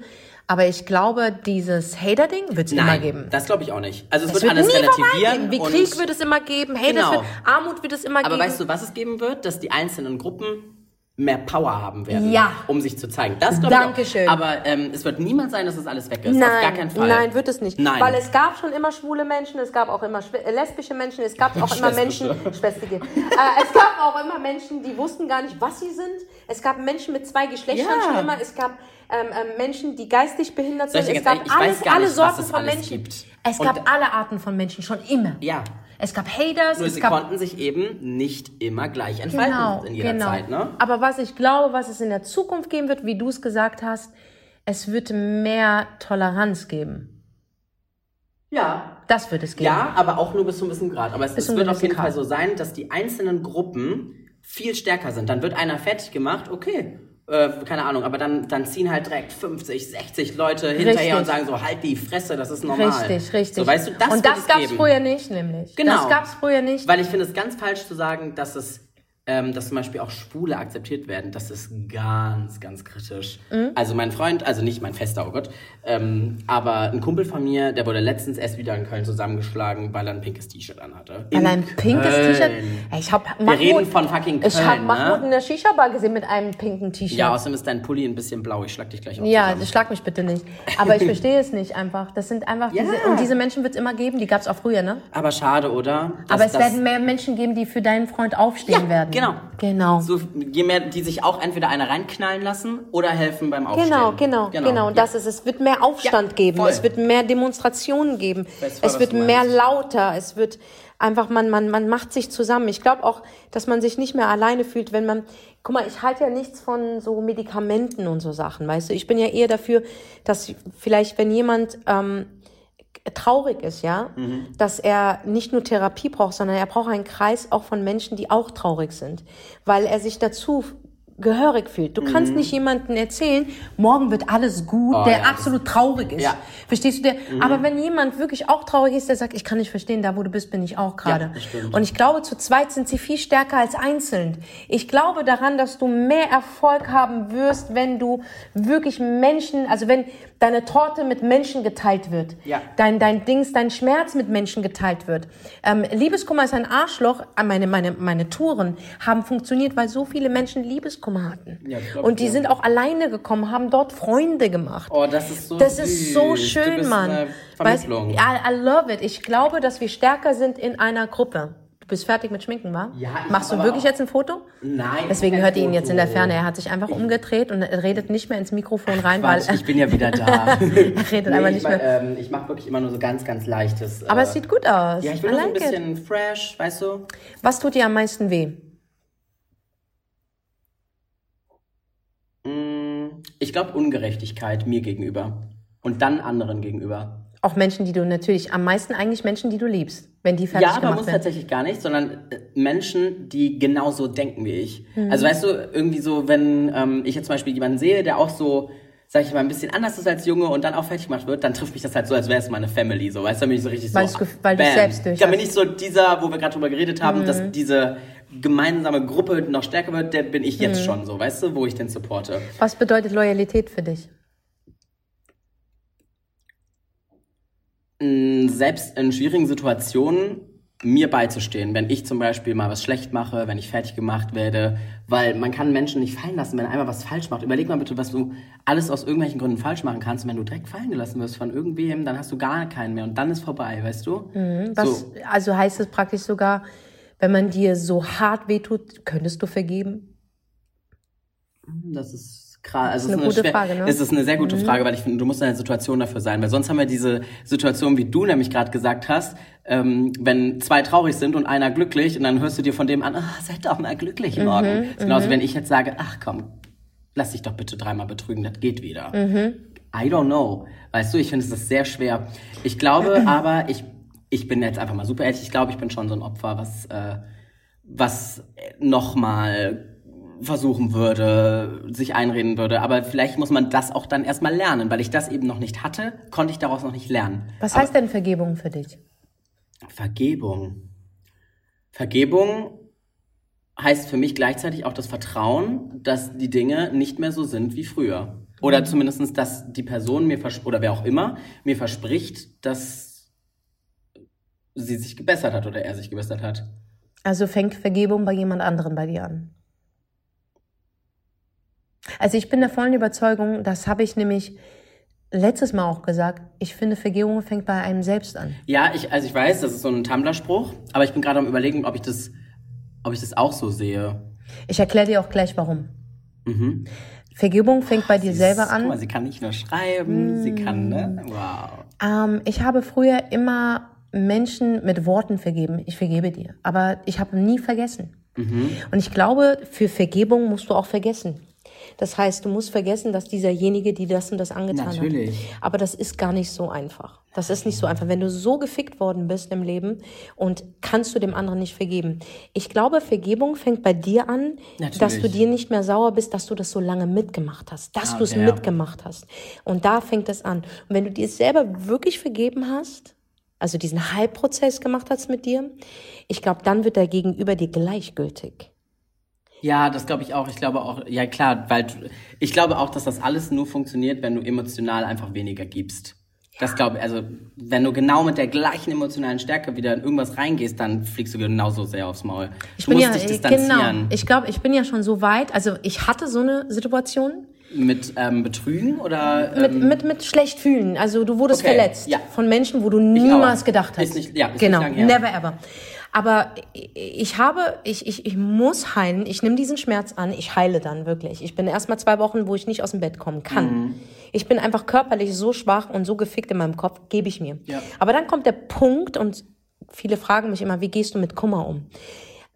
[SPEAKER 2] Aber ich glaube, dieses Hater-Ding wird es immer geben.
[SPEAKER 1] das glaube ich auch nicht. Also es
[SPEAKER 2] Es
[SPEAKER 1] wird, alles
[SPEAKER 2] nie
[SPEAKER 1] relativieren.
[SPEAKER 2] Wie Krieg wird es immer geben, Hate
[SPEAKER 1] Genau.
[SPEAKER 2] wird, Armut wird es immer
[SPEAKER 1] Aber
[SPEAKER 2] geben.
[SPEAKER 1] weißt du, was es geben wird? Dass die einzelnen Gruppen mehr Power haben werden,
[SPEAKER 2] Ja.
[SPEAKER 1] um sich zu zeigen. Das glaube ich auch. Aber ähm, es wird niemals sein, dass das alles weg ist.
[SPEAKER 2] Nein,
[SPEAKER 1] Auf gar keinen Fall.
[SPEAKER 2] nein, wird es nicht.
[SPEAKER 1] Nein.
[SPEAKER 2] Weil es gab schon immer schwule Menschen, es gab auch immer äh, lesbische Menschen, es gab auch immer Menschen, Schwestige. Äh, es gab auch immer Menschen, die wussten gar nicht, was sie sind. Es gab Menschen mit zwei Geschlechtern
[SPEAKER 1] Ja.
[SPEAKER 2] schon immer. Es gab ähm, ähm, Menschen, die geistig behindert sind.
[SPEAKER 1] ich
[SPEAKER 2] Es gab
[SPEAKER 1] ehrlich- ich
[SPEAKER 2] alles,
[SPEAKER 1] weiß gar
[SPEAKER 2] alle
[SPEAKER 1] nicht,
[SPEAKER 2] Sorten
[SPEAKER 1] es
[SPEAKER 2] von
[SPEAKER 1] alles
[SPEAKER 2] Menschen.
[SPEAKER 1] gibt.
[SPEAKER 2] Es
[SPEAKER 1] Und-
[SPEAKER 2] gab alle Arten von Menschen schon immer.
[SPEAKER 1] Ja.
[SPEAKER 2] Es gab Haters,
[SPEAKER 1] Nur
[SPEAKER 2] es
[SPEAKER 1] sie
[SPEAKER 2] gab
[SPEAKER 1] konnten sich eben nicht immer gleich entfalten
[SPEAKER 2] Genau,
[SPEAKER 1] in jeder
[SPEAKER 2] genau.
[SPEAKER 1] Zeit, ne?
[SPEAKER 2] Aber was ich glaube, was es in der Zukunft geben wird, wie du es gesagt hast, es wird mehr Toleranz geben.
[SPEAKER 1] Ja.
[SPEAKER 2] Das wird es geben.
[SPEAKER 1] Ja, aber auch nur bis zu einem gewissen Grad. Aber es, es wird auf jeden Fall
[SPEAKER 2] Grad.
[SPEAKER 1] so sein, dass die einzelnen Gruppen viel stärker sind. Dann wird einer fertig gemacht, okay. Äh, keine Ahnung, aber dann, dann ziehen halt direkt 50, 60 Leute hinterher
[SPEAKER 2] Richtig.
[SPEAKER 1] und sagen so, halt die Fresse, das ist normal.
[SPEAKER 2] Richtig, richtig.
[SPEAKER 1] So, weißt du, das
[SPEAKER 2] Und das
[SPEAKER 1] es
[SPEAKER 2] gab's
[SPEAKER 1] geben.
[SPEAKER 2] früher nicht, nämlich.
[SPEAKER 1] Genau.
[SPEAKER 2] Das gab's früher nicht.
[SPEAKER 1] Weil ich finde es ganz falsch zu sagen, dass es, ähm, dass zum Beispiel auch Schwule akzeptiert werden. Das ist ganz, ganz kritisch.
[SPEAKER 2] Mhm.
[SPEAKER 1] Also mein Freund, also nicht mein Fester, oh Gott, ähm, aber ein Kumpel von mir, der wurde letztens erst wieder in Köln zusammengeschlagen, weil er ein pinkes T-Shirt anhatte.
[SPEAKER 2] Weil er ein pinkes. T-Shirt. Ich habe
[SPEAKER 1] Wir reden von fucking Köln,
[SPEAKER 2] Ich habe Mahmoud
[SPEAKER 1] ne?
[SPEAKER 2] in der Shisha-Bar gesehen mit einem pinken T-Shirt.
[SPEAKER 1] Ja, außerdem ist dein Pulli ein bisschen blau. Ich schlag dich gleich auf.
[SPEAKER 2] Ja,
[SPEAKER 1] zusammen.
[SPEAKER 2] schlag mich bitte nicht. Aber ich verstehe es nicht einfach. Das sind einfach
[SPEAKER 1] Ja.
[SPEAKER 2] diese, und diese Menschen wird es immer geben, die gab's auch früher, ne?
[SPEAKER 1] Aber schade, oder? Dass
[SPEAKER 2] Aber es werden mehr Menschen geben, die für deinen Freund aufstehen
[SPEAKER 1] Ja,
[SPEAKER 2] werden.
[SPEAKER 1] Genau.
[SPEAKER 2] Genau.
[SPEAKER 1] So, je mehr, die sich auch entweder eine reinknallen lassen oder helfen beim Aufstehen.
[SPEAKER 2] Genau, genau, genau. Und das ist, es wird mehr Aufstand
[SPEAKER 1] Ja,
[SPEAKER 2] geben,
[SPEAKER 1] voll.
[SPEAKER 2] es wird mehr Demonstrationen geben,
[SPEAKER 1] voll,
[SPEAKER 2] es wird mehr lauter, es wird einfach, man, man, man macht sich zusammen. Ich glaube auch, dass man sich nicht mehr alleine fühlt, wenn man, guck mal, ich halte ja nichts von so Medikamenten und so Sachen, weißt du. Ich bin ja eher dafür, dass vielleicht, wenn jemand ähm, traurig ist, ja,
[SPEAKER 1] Mhm.
[SPEAKER 2] dass er nicht nur Therapie braucht, sondern er braucht einen Kreis auch von Menschen, die auch traurig sind, weil er sich dazu gehörig fühlt. Du kannst nicht jemandem erzählen, morgen wird alles gut,
[SPEAKER 1] Mhm. Oh,
[SPEAKER 2] der
[SPEAKER 1] ja,
[SPEAKER 2] absolut traurig ist.
[SPEAKER 1] Ja. Mhm.
[SPEAKER 2] Verstehst du? Der, Aber wenn jemand wirklich auch traurig ist, der sagt, ich kann nicht verstehen, da wo du bist, bin ich auch gerade.
[SPEAKER 1] stimmt.
[SPEAKER 2] Und ich glaube, zu zweit sind sie viel stärker als einzeln. Ich glaube daran, dass du mehr Erfolg haben wirst, wenn du wirklich Menschen, also wenn deine Torte mit Menschen geteilt wird.
[SPEAKER 1] Ja.
[SPEAKER 2] Dein, dein Dings, dein Schmerz mit Menschen geteilt wird. Ähm, Liebeskummer ist ein Arschloch. Äh, Meine, meine, meine Touren haben funktioniert, weil so viele Menschen Liebeskummer hatten.
[SPEAKER 1] Ja, glaub
[SPEAKER 2] Und die
[SPEAKER 1] ja.
[SPEAKER 2] sind auch alleine gekommen, haben dort Freunde gemacht.
[SPEAKER 1] Oh, das ist so
[SPEAKER 2] Das
[SPEAKER 1] süß.
[SPEAKER 2] ist so schön, Mann.
[SPEAKER 1] Eine
[SPEAKER 2] Weißt. I, I love it. Ich glaube, dass wir stärker sind in einer Gruppe. Du bist fertig mit Schminken, wa?
[SPEAKER 1] Ja, ich
[SPEAKER 2] Machst du
[SPEAKER 1] aber
[SPEAKER 2] wirklich jetzt ein Foto?
[SPEAKER 1] Nein.
[SPEAKER 2] Deswegen hört ihr ihn jetzt in der. Ferne. Er hat sich einfach umgedreht und redet nicht mehr ins Mikrofon rein,
[SPEAKER 1] Quatsch,
[SPEAKER 2] weil
[SPEAKER 1] ich bin ja wieder da.
[SPEAKER 2] er redet einfach
[SPEAKER 1] ich,
[SPEAKER 2] nicht
[SPEAKER 1] mach-
[SPEAKER 2] mehr.
[SPEAKER 1] ähm, ich mache wirklich immer nur so ganz, ganz leichtes.
[SPEAKER 2] Aber
[SPEAKER 1] äh,
[SPEAKER 2] es sieht gut aus.
[SPEAKER 1] Ja, ich
[SPEAKER 2] I
[SPEAKER 1] nur so ein
[SPEAKER 2] like it.
[SPEAKER 1] bisschen fresh, weißt du?
[SPEAKER 2] Was tut dir am meisten weh?
[SPEAKER 1] Mm, Ich glaube Ungerechtigkeit mir gegenüber und dann anderen gegenüber.
[SPEAKER 2] Auch Menschen, die du natürlich, am meisten eigentlich Menschen, die du liebst, wenn die fertig
[SPEAKER 1] Ja, aber
[SPEAKER 2] gemacht
[SPEAKER 1] muss
[SPEAKER 2] werden.
[SPEAKER 1] tatsächlich gar nicht, sondern äh, Menschen, die genauso denken wie ich.
[SPEAKER 2] Mhm.
[SPEAKER 1] Also weißt du, irgendwie so, wenn ähm, ich jetzt zum Beispiel jemanden sehe, der auch so, sag ich mal, ein bisschen anders ist als Junge und dann auch fertig gemacht wird, dann trifft mich das halt so, als wäre es meine Family, so, weißt du, dann bin ich so richtig
[SPEAKER 2] Weil
[SPEAKER 1] so,
[SPEAKER 2] weil
[SPEAKER 1] bam.
[SPEAKER 2] selbst durch
[SPEAKER 1] Dann bin ich so dieser, wo wir gerade drüber geredet haben,
[SPEAKER 2] Mhm.
[SPEAKER 1] dass diese gemeinsame Gruppe noch stärker wird, der bin ich
[SPEAKER 2] Mhm.
[SPEAKER 1] jetzt schon so, weißt du, wo ich den supporte.
[SPEAKER 2] Was bedeutet Loyalität für dich?
[SPEAKER 1] Selbst in schwierigen Situationen mir beizustehen, wenn ich zum Beispiel mal was schlecht mache, wenn ich fertig gemacht werde, weil man kann Menschen nicht fallen lassen, wenn er einmal was falsch macht. Überleg mal bitte, was du alles aus irgendwelchen Gründen falsch machen kannst. Und wenn du direkt fallen gelassen wirst von irgendwem, dann hast du gar keinen mehr und dann ist vorbei, weißt du?
[SPEAKER 2] Was,
[SPEAKER 1] So.
[SPEAKER 2] Also heißt es praktisch sogar, wenn man dir so hart wehtut, könntest du vergeben?
[SPEAKER 1] Das ist krass. Also
[SPEAKER 2] Das ist
[SPEAKER 1] es
[SPEAKER 2] eine gute Frage, ne?
[SPEAKER 1] Es ist eine sehr gute Frage, weil ich finde, du musst in einer Situation dafür sein. Weil sonst haben wir diese Situation, wie du nämlich gerade gesagt hast, ähm, wenn zwei traurig sind und einer glücklich und dann hörst du dir von dem an, ah, seid doch mal glücklich
[SPEAKER 2] Mhm,
[SPEAKER 1] morgen. Das ist genauso, wenn ich jetzt sage, ach komm, lass dich doch bitte dreimal betrügen, das geht wieder.
[SPEAKER 2] Mhm.
[SPEAKER 1] I don't know. Weißt du, ich finde es ist sehr schwer. Ich glaube aber, ich, ich bin jetzt einfach mal super ehrlich, ich glaube, ich bin schon so ein Opfer, was, äh, was nochmal versuchen würde, sich einreden würde. Aber vielleicht muss man das auch dann erstmal lernen, weil ich das eben noch nicht hatte, konnte ich daraus noch nicht lernen.
[SPEAKER 2] Was heißt denn Vergebung für dich?
[SPEAKER 1] Vergebung. Vergebung heißt für mich gleichzeitig auch das Vertrauen, dass die Dinge nicht mehr so sind wie früher. Oder zumindestens, dass die Person mir verspricht, oder wer auch immer, mir verspricht, dass sie sich gebessert hat oder er sich gebessert hat.
[SPEAKER 2] Also fängt Vergebung bei jemand anderem bei dir an. Also ich bin der vollen Überzeugung, das habe ich nämlich letztes Mal auch gesagt, ich finde Vergebung fängt bei einem selbst an.
[SPEAKER 1] Ja, ich, also ich weiß, das ist so ein Tumblr-Spruch, aber ich bin gerade am überlegen, ob ich das, ob ich das auch so sehe.
[SPEAKER 2] Ich erkläre dir auch gleich warum.
[SPEAKER 1] Mhm.
[SPEAKER 2] Vergebung fängt bei dir
[SPEAKER 1] Sie
[SPEAKER 2] selber
[SPEAKER 1] ist- Guck mal,
[SPEAKER 2] an.
[SPEAKER 1] sie kann nicht nur schreiben, sie kann, ne? Wow.
[SPEAKER 2] Ähm, ich habe früher immer Menschen mit Worten vergeben. Ich vergebe dir. Aber ich habe nie vergessen. Und ich glaube, für Vergebung musst du auch vergessen. Das heißt, du musst vergessen, dass dieserjenige, die das und das angetan
[SPEAKER 1] Natürlich.
[SPEAKER 2] hat. Aber das ist gar nicht so einfach. Das ist nicht so einfach. Wenn du so gefickt worden bist im Leben und kannst du dem anderen nicht vergeben. Ich glaube, Vergebung fängt bei dir an, dass du
[SPEAKER 1] Natürlich.
[SPEAKER 2] dir nicht mehr sauer bist, dass du das so lange mitgemacht hast, dass
[SPEAKER 1] Ah,
[SPEAKER 2] du es
[SPEAKER 1] ja.
[SPEAKER 2] mitgemacht hast. Und da fängt es an. Und wenn du dir selber wirklich vergeben hast, also diesen Heilprozess gemacht hast mit dir, ich glaube, dann wird der Gegenüber dir gleichgültig.
[SPEAKER 1] Ja, das glaube ich auch. Ich glaube auch, ja klar, weil ich glaube auch, dass das alles nur funktioniert, wenn du emotional einfach weniger gibst. Das glaube ich, also wenn du genau mit der gleichen emotionalen Stärke wieder in irgendwas reingehst, dann fliegst du genauso sehr aufs Maul.
[SPEAKER 2] Ich
[SPEAKER 1] du
[SPEAKER 2] bin
[SPEAKER 1] musst
[SPEAKER 2] ja,
[SPEAKER 1] dich
[SPEAKER 2] genau,
[SPEAKER 1] distanzieren.
[SPEAKER 2] ich glaube, ich bin ja schon so weit, also ich hatte so eine Situation,
[SPEAKER 1] Mit ähm, Betrügen oder
[SPEAKER 2] mit,
[SPEAKER 1] ähm,
[SPEAKER 2] mit, mit schlecht fühlen. Also du wurdest
[SPEAKER 1] Okay,
[SPEAKER 2] verletzt
[SPEAKER 1] ja.
[SPEAKER 2] von Menschen, wo du niemals gedacht hast.
[SPEAKER 1] Ist nicht- ja, ist
[SPEAKER 2] genau, never ever. Aber ich habe, ich, ich, ich muss heilen. Ich nehme diesen Schmerz an. Ich heile dann wirklich. Ich bin erstmal zwei Wochen, wo ich nicht aus dem Bett kommen kann.
[SPEAKER 1] Mhm.
[SPEAKER 2] Ich bin einfach körperlich so schwach und so gefickt in meinem Kopf, gebe ich mir.
[SPEAKER 1] Ja.
[SPEAKER 2] Aber dann kommt der Punkt und viele fragen mich immer, wie gehst du mit Kummer um?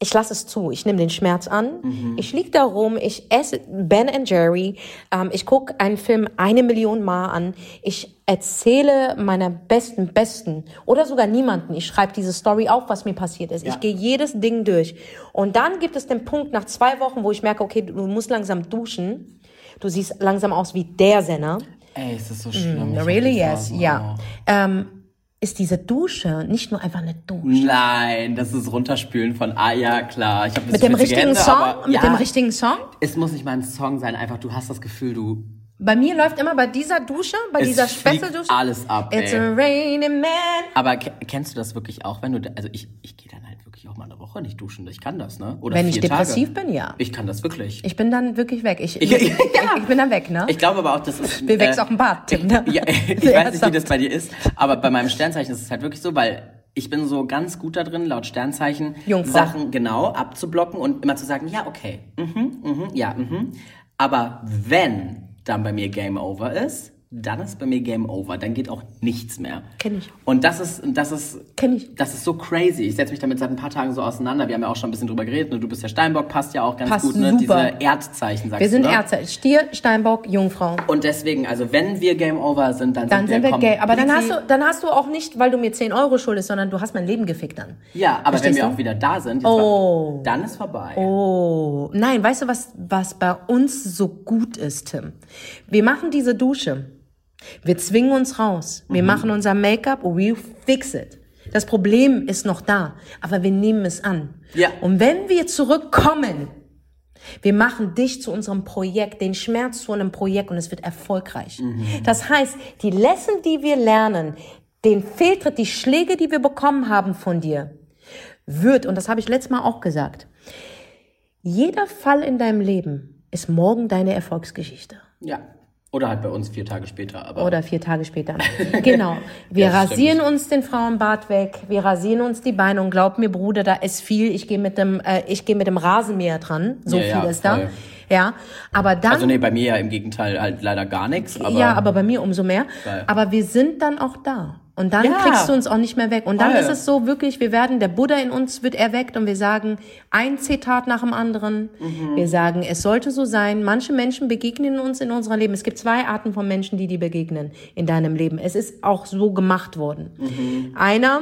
[SPEAKER 2] Ich lasse es zu. Ich nehme den Schmerz an.
[SPEAKER 1] Mhm.
[SPEAKER 2] Ich lieg da rum. Ich esse Ben and Jerry. Ähm, ich gucke einen Film eine Million Mal an. Ich erzähle meiner besten Besten oder sogar niemanden. Ich schreibe diese Story auf, was mir passiert ist.
[SPEAKER 1] Ja.
[SPEAKER 2] Ich gehe jedes Ding durch. Und dann gibt es den Punkt nach zwei Wochen, wo ich merke, okay, du musst langsam duschen. Du siehst langsam aus wie der Senner.
[SPEAKER 1] Ey, ist so schlimm. Ich hab
[SPEAKER 2] Really yes, ja.
[SPEAKER 1] auch.
[SPEAKER 2] Ähm, ist diese Dusche nicht nur einfach eine Dusche.
[SPEAKER 1] Nein, das ist Runterspülen von, ah ja, klar. Ich hab
[SPEAKER 2] Mit dem richtigen
[SPEAKER 1] Hände,
[SPEAKER 2] Song?
[SPEAKER 1] aber,
[SPEAKER 2] mit
[SPEAKER 1] ja,
[SPEAKER 2] dem richtigen Song?
[SPEAKER 1] Es muss nicht mal ein Song sein, einfach du hast das Gefühl, du
[SPEAKER 2] Bei mir läuft immer bei dieser Dusche, bei
[SPEAKER 1] Es
[SPEAKER 2] dieser Spesseldusche.
[SPEAKER 1] alles ab,
[SPEAKER 2] It's
[SPEAKER 1] ey.
[SPEAKER 2] a rainy man.
[SPEAKER 1] Aber ke- kennst du das wirklich auch, wenn du, also ich, ich gehe dann wirklich auch mal eine Woche nicht duschen. Ich kann das, ne? Oder
[SPEAKER 2] Wenn ich depressiv
[SPEAKER 1] Tage.
[SPEAKER 2] bin, ja.
[SPEAKER 1] Ich kann das wirklich.
[SPEAKER 2] Ich bin dann wirklich weg. Ich,
[SPEAKER 1] Ich-
[SPEAKER 2] ich,
[SPEAKER 1] ja.
[SPEAKER 2] ich bin dann weg, ne?
[SPEAKER 1] Ich glaube aber auch, das ist.
[SPEAKER 2] Wir wächst auch ein Bart, Tim, ne?
[SPEAKER 1] Ja, ich weiß nicht, wie das bei dir ist, aber bei meinem Sternzeichen ist es halt wirklich so, weil ich bin so ganz gut da drin, laut Sternzeichen,
[SPEAKER 2] Jungfrau.
[SPEAKER 1] Sachen genau abzublocken und immer zu sagen, ja, okay, mhm, mhm, ja, mhm. Aber wenn dann bei mir Game Over ist, dann ist bei mir Game Over. Dann geht auch nichts mehr.
[SPEAKER 2] Kenn ich.
[SPEAKER 1] Und das ist, das ist,
[SPEAKER 2] Kenn ich.
[SPEAKER 1] das ist so crazy. Ich setze mich damit seit ein paar Tagen so auseinander. Wir haben ja auch schon ein bisschen drüber geredet. Ne? Du bist ja Steinbock, passt ja auch ganz
[SPEAKER 2] Passt
[SPEAKER 1] gut. Ne? Diese Erdzeichen, sagst
[SPEAKER 2] Wir sind
[SPEAKER 1] du, ne?
[SPEAKER 2] Ärzte. Stier, Steinbock, Jungfrau.
[SPEAKER 1] Und deswegen, also wenn wir Game Over sind, dann,
[SPEAKER 2] Dann sind wir gay. Aber dann hast, du, dann hast du auch nicht, weil du mir 10 Euro schuldest, sondern du hast mein Leben gefickt dann.
[SPEAKER 1] Ja, aber
[SPEAKER 2] Verstehst
[SPEAKER 1] wenn wir
[SPEAKER 2] du?
[SPEAKER 1] auch wieder da sind,
[SPEAKER 2] Oh.
[SPEAKER 1] war, dann ist vorbei.
[SPEAKER 2] Oh, nein, weißt du, was, was bei uns so gut ist, Tim? Wir machen diese Dusche. Wir zwingen uns raus. Wir machen unser Make-up, we fix it. Das Problem ist noch da, aber wir nehmen es an.
[SPEAKER 1] Ja.
[SPEAKER 2] Und wenn wir zurückkommen, wir machen dich zu unserem Projekt, den Schmerz zu einem Projekt und es wird erfolgreich. Das heißt, die Lesson, die wir lernen, den Fehltritt, die Schläge, die wir bekommen haben von dir, wird, und das habe ich letztes Mal auch gesagt, jeder Fall in deinem Leben ist morgen deine Erfolgsgeschichte.
[SPEAKER 1] Ja. Oder halt bei uns vier Tage später. Aber
[SPEAKER 2] Oder vier Tage später. Genau. Wir
[SPEAKER 1] Ja,
[SPEAKER 2] rasieren uns den Frauenbart weg, wir rasieren uns die Beine und glaub mir, Bruder, da ist viel. Ich gehe mit dem, äh, ich gehe mit dem Rasenmäher dran. So
[SPEAKER 1] Ja,
[SPEAKER 2] viel
[SPEAKER 1] ja,
[SPEAKER 2] ist da.
[SPEAKER 1] voll.
[SPEAKER 2] Ja. Aber dann.
[SPEAKER 1] also nee, bei mir ja im Gegenteil halt leider gar nichts. Aber
[SPEAKER 2] ja, aber bei mir umso mehr.
[SPEAKER 1] Geil.
[SPEAKER 2] Aber wir sind dann auch da. Und dann
[SPEAKER 1] Ja.
[SPEAKER 2] kriegst du uns auch nicht mehr weg. Und dann
[SPEAKER 1] Voll.
[SPEAKER 2] ist es so wirklich, wir werden, der Buddha in uns wird erweckt und wir sagen ein Zitat nach dem anderen.
[SPEAKER 1] Mhm.
[SPEAKER 2] Wir sagen, es sollte so sein. Manche Menschen begegnen uns in unserem Leben. Es gibt zwei Arten von Menschen, die dir begegnen in deinem Leben. Es ist auch so gemacht worden.
[SPEAKER 1] Mhm.
[SPEAKER 2] Einer,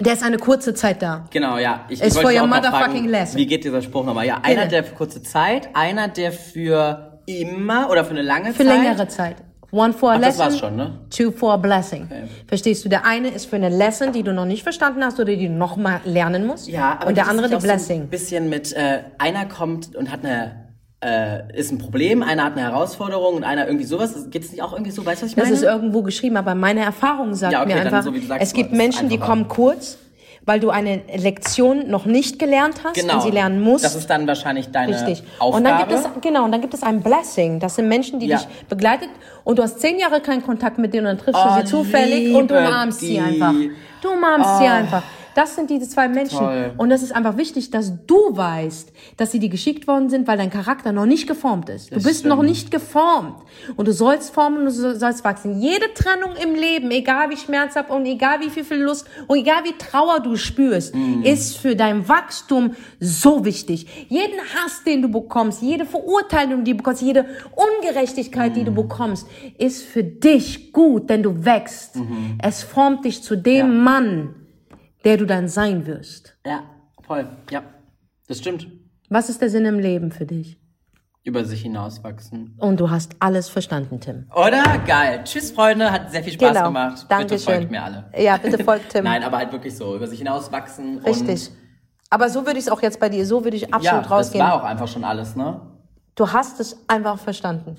[SPEAKER 2] der ist eine kurze Zeit da.
[SPEAKER 1] Genau, ja. Ich, wollte
[SPEAKER 2] for your motherfucking
[SPEAKER 1] fragen,
[SPEAKER 2] lesson.
[SPEAKER 1] Wie geht dieser Spruch nochmal? Ja, einer,
[SPEAKER 2] Genau.
[SPEAKER 1] der für kurze Zeit, einer, der für immer oder für eine lange
[SPEAKER 2] Für
[SPEAKER 1] Zeit.
[SPEAKER 2] längere Zeit. One for a
[SPEAKER 1] Ach, das
[SPEAKER 2] lesson,
[SPEAKER 1] war's schon, ne?
[SPEAKER 2] two for a blessing. Verstehst du? Der eine ist für eine Lesson, die du noch nicht verstanden hast oder die du noch mal lernen musst.
[SPEAKER 1] Ja, aber
[SPEAKER 2] und der andere die
[SPEAKER 1] auch so ein
[SPEAKER 2] Blessing.
[SPEAKER 1] bisschen mit, äh, einer kommt und hat eine, äh, ist ein Problem, einer hat eine Herausforderung und einer irgendwie sowas. Geht es nicht auch irgendwie so? Weißt du, was ich
[SPEAKER 2] Das
[SPEAKER 1] meine?
[SPEAKER 2] ist irgendwo geschrieben, aber meine Erfahrung sagt
[SPEAKER 1] Ja, okay,
[SPEAKER 2] mir einfach,
[SPEAKER 1] so sagst,
[SPEAKER 2] es gibt Menschen, die kommen kurz, weil du eine Lektion noch nicht gelernt hast
[SPEAKER 1] genau.
[SPEAKER 2] und sie lernen musst.
[SPEAKER 1] Das ist dann wahrscheinlich deine
[SPEAKER 2] Richtig.
[SPEAKER 1] Aufgabe.
[SPEAKER 2] Und dann gibt es genau, und dann gibt es ein Blessing. Das sind Menschen, die
[SPEAKER 1] Ja.
[SPEAKER 2] dich begleitet und du hast zehn Jahre keinen Kontakt mit denen und dann triffst
[SPEAKER 1] Oh,
[SPEAKER 2] du sie zufällig und du umarmst sie
[SPEAKER 1] die.
[SPEAKER 2] einfach. Du umarmst sie einfach. Das sind diese zwei Menschen.
[SPEAKER 1] Toll.
[SPEAKER 2] Und das ist einfach wichtig, dass du weißt, dass sie dir geschickt worden sind, weil dein Charakter noch nicht geformt ist. Du
[SPEAKER 1] Das
[SPEAKER 2] bist
[SPEAKER 1] stimmt.
[SPEAKER 2] noch nicht geformt. Und du sollst formen und du sollst wachsen. Jede Trennung im Leben, egal wie schmerzhaft und egal wie viel Verlust und egal wie Trauer du spürst,
[SPEAKER 1] Mhm.
[SPEAKER 2] ist für dein Wachstum so wichtig. Jeden Hass, den du bekommst, jede Verurteilung, die du bekommst, jede Ungerechtigkeit,
[SPEAKER 1] Mhm.
[SPEAKER 2] die du bekommst, ist für dich gut, denn du wächst. Es formt dich zu dem
[SPEAKER 1] Mhm. Ja.
[SPEAKER 2] Mann, der du dann sein wirst.
[SPEAKER 1] Ja, voll. Ja, das stimmt.
[SPEAKER 2] Was ist der Sinn im Leben für dich?
[SPEAKER 1] Über sich hinauswachsen.
[SPEAKER 2] Und du hast alles verstanden, Tim.
[SPEAKER 1] Oder? Geil. Tschüss, Freunde. Hat sehr viel Spaß
[SPEAKER 2] Genau.
[SPEAKER 1] gemacht. Bitte
[SPEAKER 2] Dankeschön.
[SPEAKER 1] folgt mir alle.
[SPEAKER 2] Ja, bitte folgt Tim.
[SPEAKER 1] Nein, aber halt wirklich so. Über sich hinauswachsen.
[SPEAKER 2] Richtig. Aber so würde ich es auch jetzt bei dir, so würde ich absolut
[SPEAKER 1] ja, das
[SPEAKER 2] rausgehen.
[SPEAKER 1] war auch einfach schon alles, ne?
[SPEAKER 2] Du hast es einfach verstanden.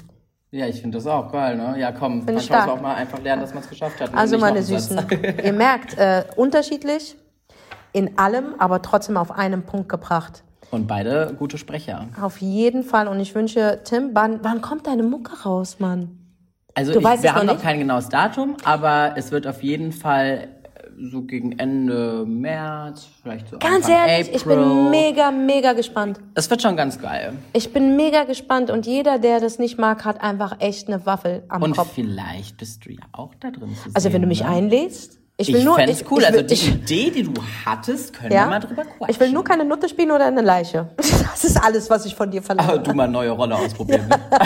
[SPEAKER 1] Ja, ich finde das auch geil, ne? Ja, komm,
[SPEAKER 2] stark.
[SPEAKER 1] man auch mal einfach lernen, dass man es geschafft hat.
[SPEAKER 2] Also meine. Süßen, ihr merkt, äh, unterschiedlich in allem, aber trotzdem auf einen Punkt gebracht.
[SPEAKER 1] Und beide gute Sprecher.
[SPEAKER 2] Auf jeden Fall. Und ich wünsche, Tim, wann, wann kommt deine Mucke raus, Mann?
[SPEAKER 1] Also ich, wir haben noch
[SPEAKER 2] nicht?
[SPEAKER 1] kein genaues Datum, aber es wird auf jeden Fall so gegen Ende März, vielleicht so
[SPEAKER 2] Ganz
[SPEAKER 1] Anfang
[SPEAKER 2] ehrlich,
[SPEAKER 1] April.
[SPEAKER 2] ich bin mega, mega gespannt.
[SPEAKER 1] Es wird schon ganz geil.
[SPEAKER 2] Ich bin mega gespannt und jeder, der das nicht mag, hat einfach echt eine Waffel am
[SPEAKER 1] Und
[SPEAKER 2] Kopf.
[SPEAKER 1] vielleicht bist du ja auch da drin zu sehen.
[SPEAKER 2] Also wenn du mich
[SPEAKER 1] ne?
[SPEAKER 2] einlädst, ich will
[SPEAKER 1] Ich
[SPEAKER 2] nur,
[SPEAKER 1] fänd's
[SPEAKER 2] ich,
[SPEAKER 1] cool.
[SPEAKER 2] ich
[SPEAKER 1] also die
[SPEAKER 2] ich,
[SPEAKER 1] Idee, die du hattest, können
[SPEAKER 2] ja,
[SPEAKER 1] wir mal drüber quatschen.
[SPEAKER 2] ich will nur keine Nutte spielen oder eine Leiche. Das ist alles, was ich von dir verlange.
[SPEAKER 1] Aber du mal neue Rolle ausprobieren. Ne?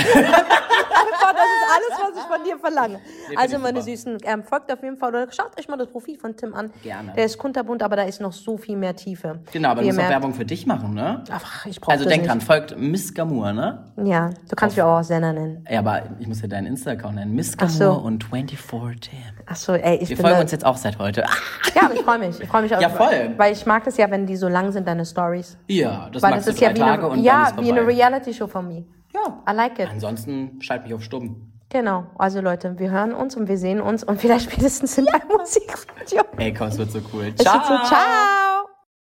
[SPEAKER 2] Alles, was ich von dir verlange.
[SPEAKER 1] find
[SPEAKER 2] also, meine
[SPEAKER 1] super.
[SPEAKER 2] Süßen, ähm, folgt auf jeden Fall oder schaut euch mal das Profil von Tim an.
[SPEAKER 1] Gerne.
[SPEAKER 2] Der ist kunterbunt, aber da ist noch so viel mehr Tiefe.
[SPEAKER 1] genau, aber
[SPEAKER 2] Wie
[SPEAKER 1] du musst auch. Werbung für dich machen, ne?
[SPEAKER 2] Ach, ich brauche
[SPEAKER 1] Also denk
[SPEAKER 2] nicht.
[SPEAKER 1] dran, folgt Miss Gamour, ne?
[SPEAKER 2] Ja, du kannst mich auch Senna nennen.
[SPEAKER 1] Ja, aber ich muss ja deinen Insta-Account nennen. Miss
[SPEAKER 2] Ach
[SPEAKER 1] Gamour
[SPEAKER 2] so.
[SPEAKER 1] und 24 Tim.
[SPEAKER 2] Ach so, ey, ich
[SPEAKER 1] Wir folgen uns jetzt auch seit heute.
[SPEAKER 2] Ja, aber ich freue mich. Ich freue mich auch.
[SPEAKER 1] Ja, voll.
[SPEAKER 2] Weil ich mag das ja, wenn die so lang sind, deine Stories.
[SPEAKER 1] Ja, das
[SPEAKER 2] Weil das ist ja wie eine, ja, wie eine. Reality-Show von mir.
[SPEAKER 1] Ja.
[SPEAKER 2] I like it.
[SPEAKER 1] Ansonsten schalt mich auf stumm.
[SPEAKER 2] Genau. Also Leute, wir hören uns und wir sehen uns und vielleicht spätestens in einem Musikvideo.
[SPEAKER 1] Ey, komm, es wird so cool.
[SPEAKER 2] Es wird so, ciao.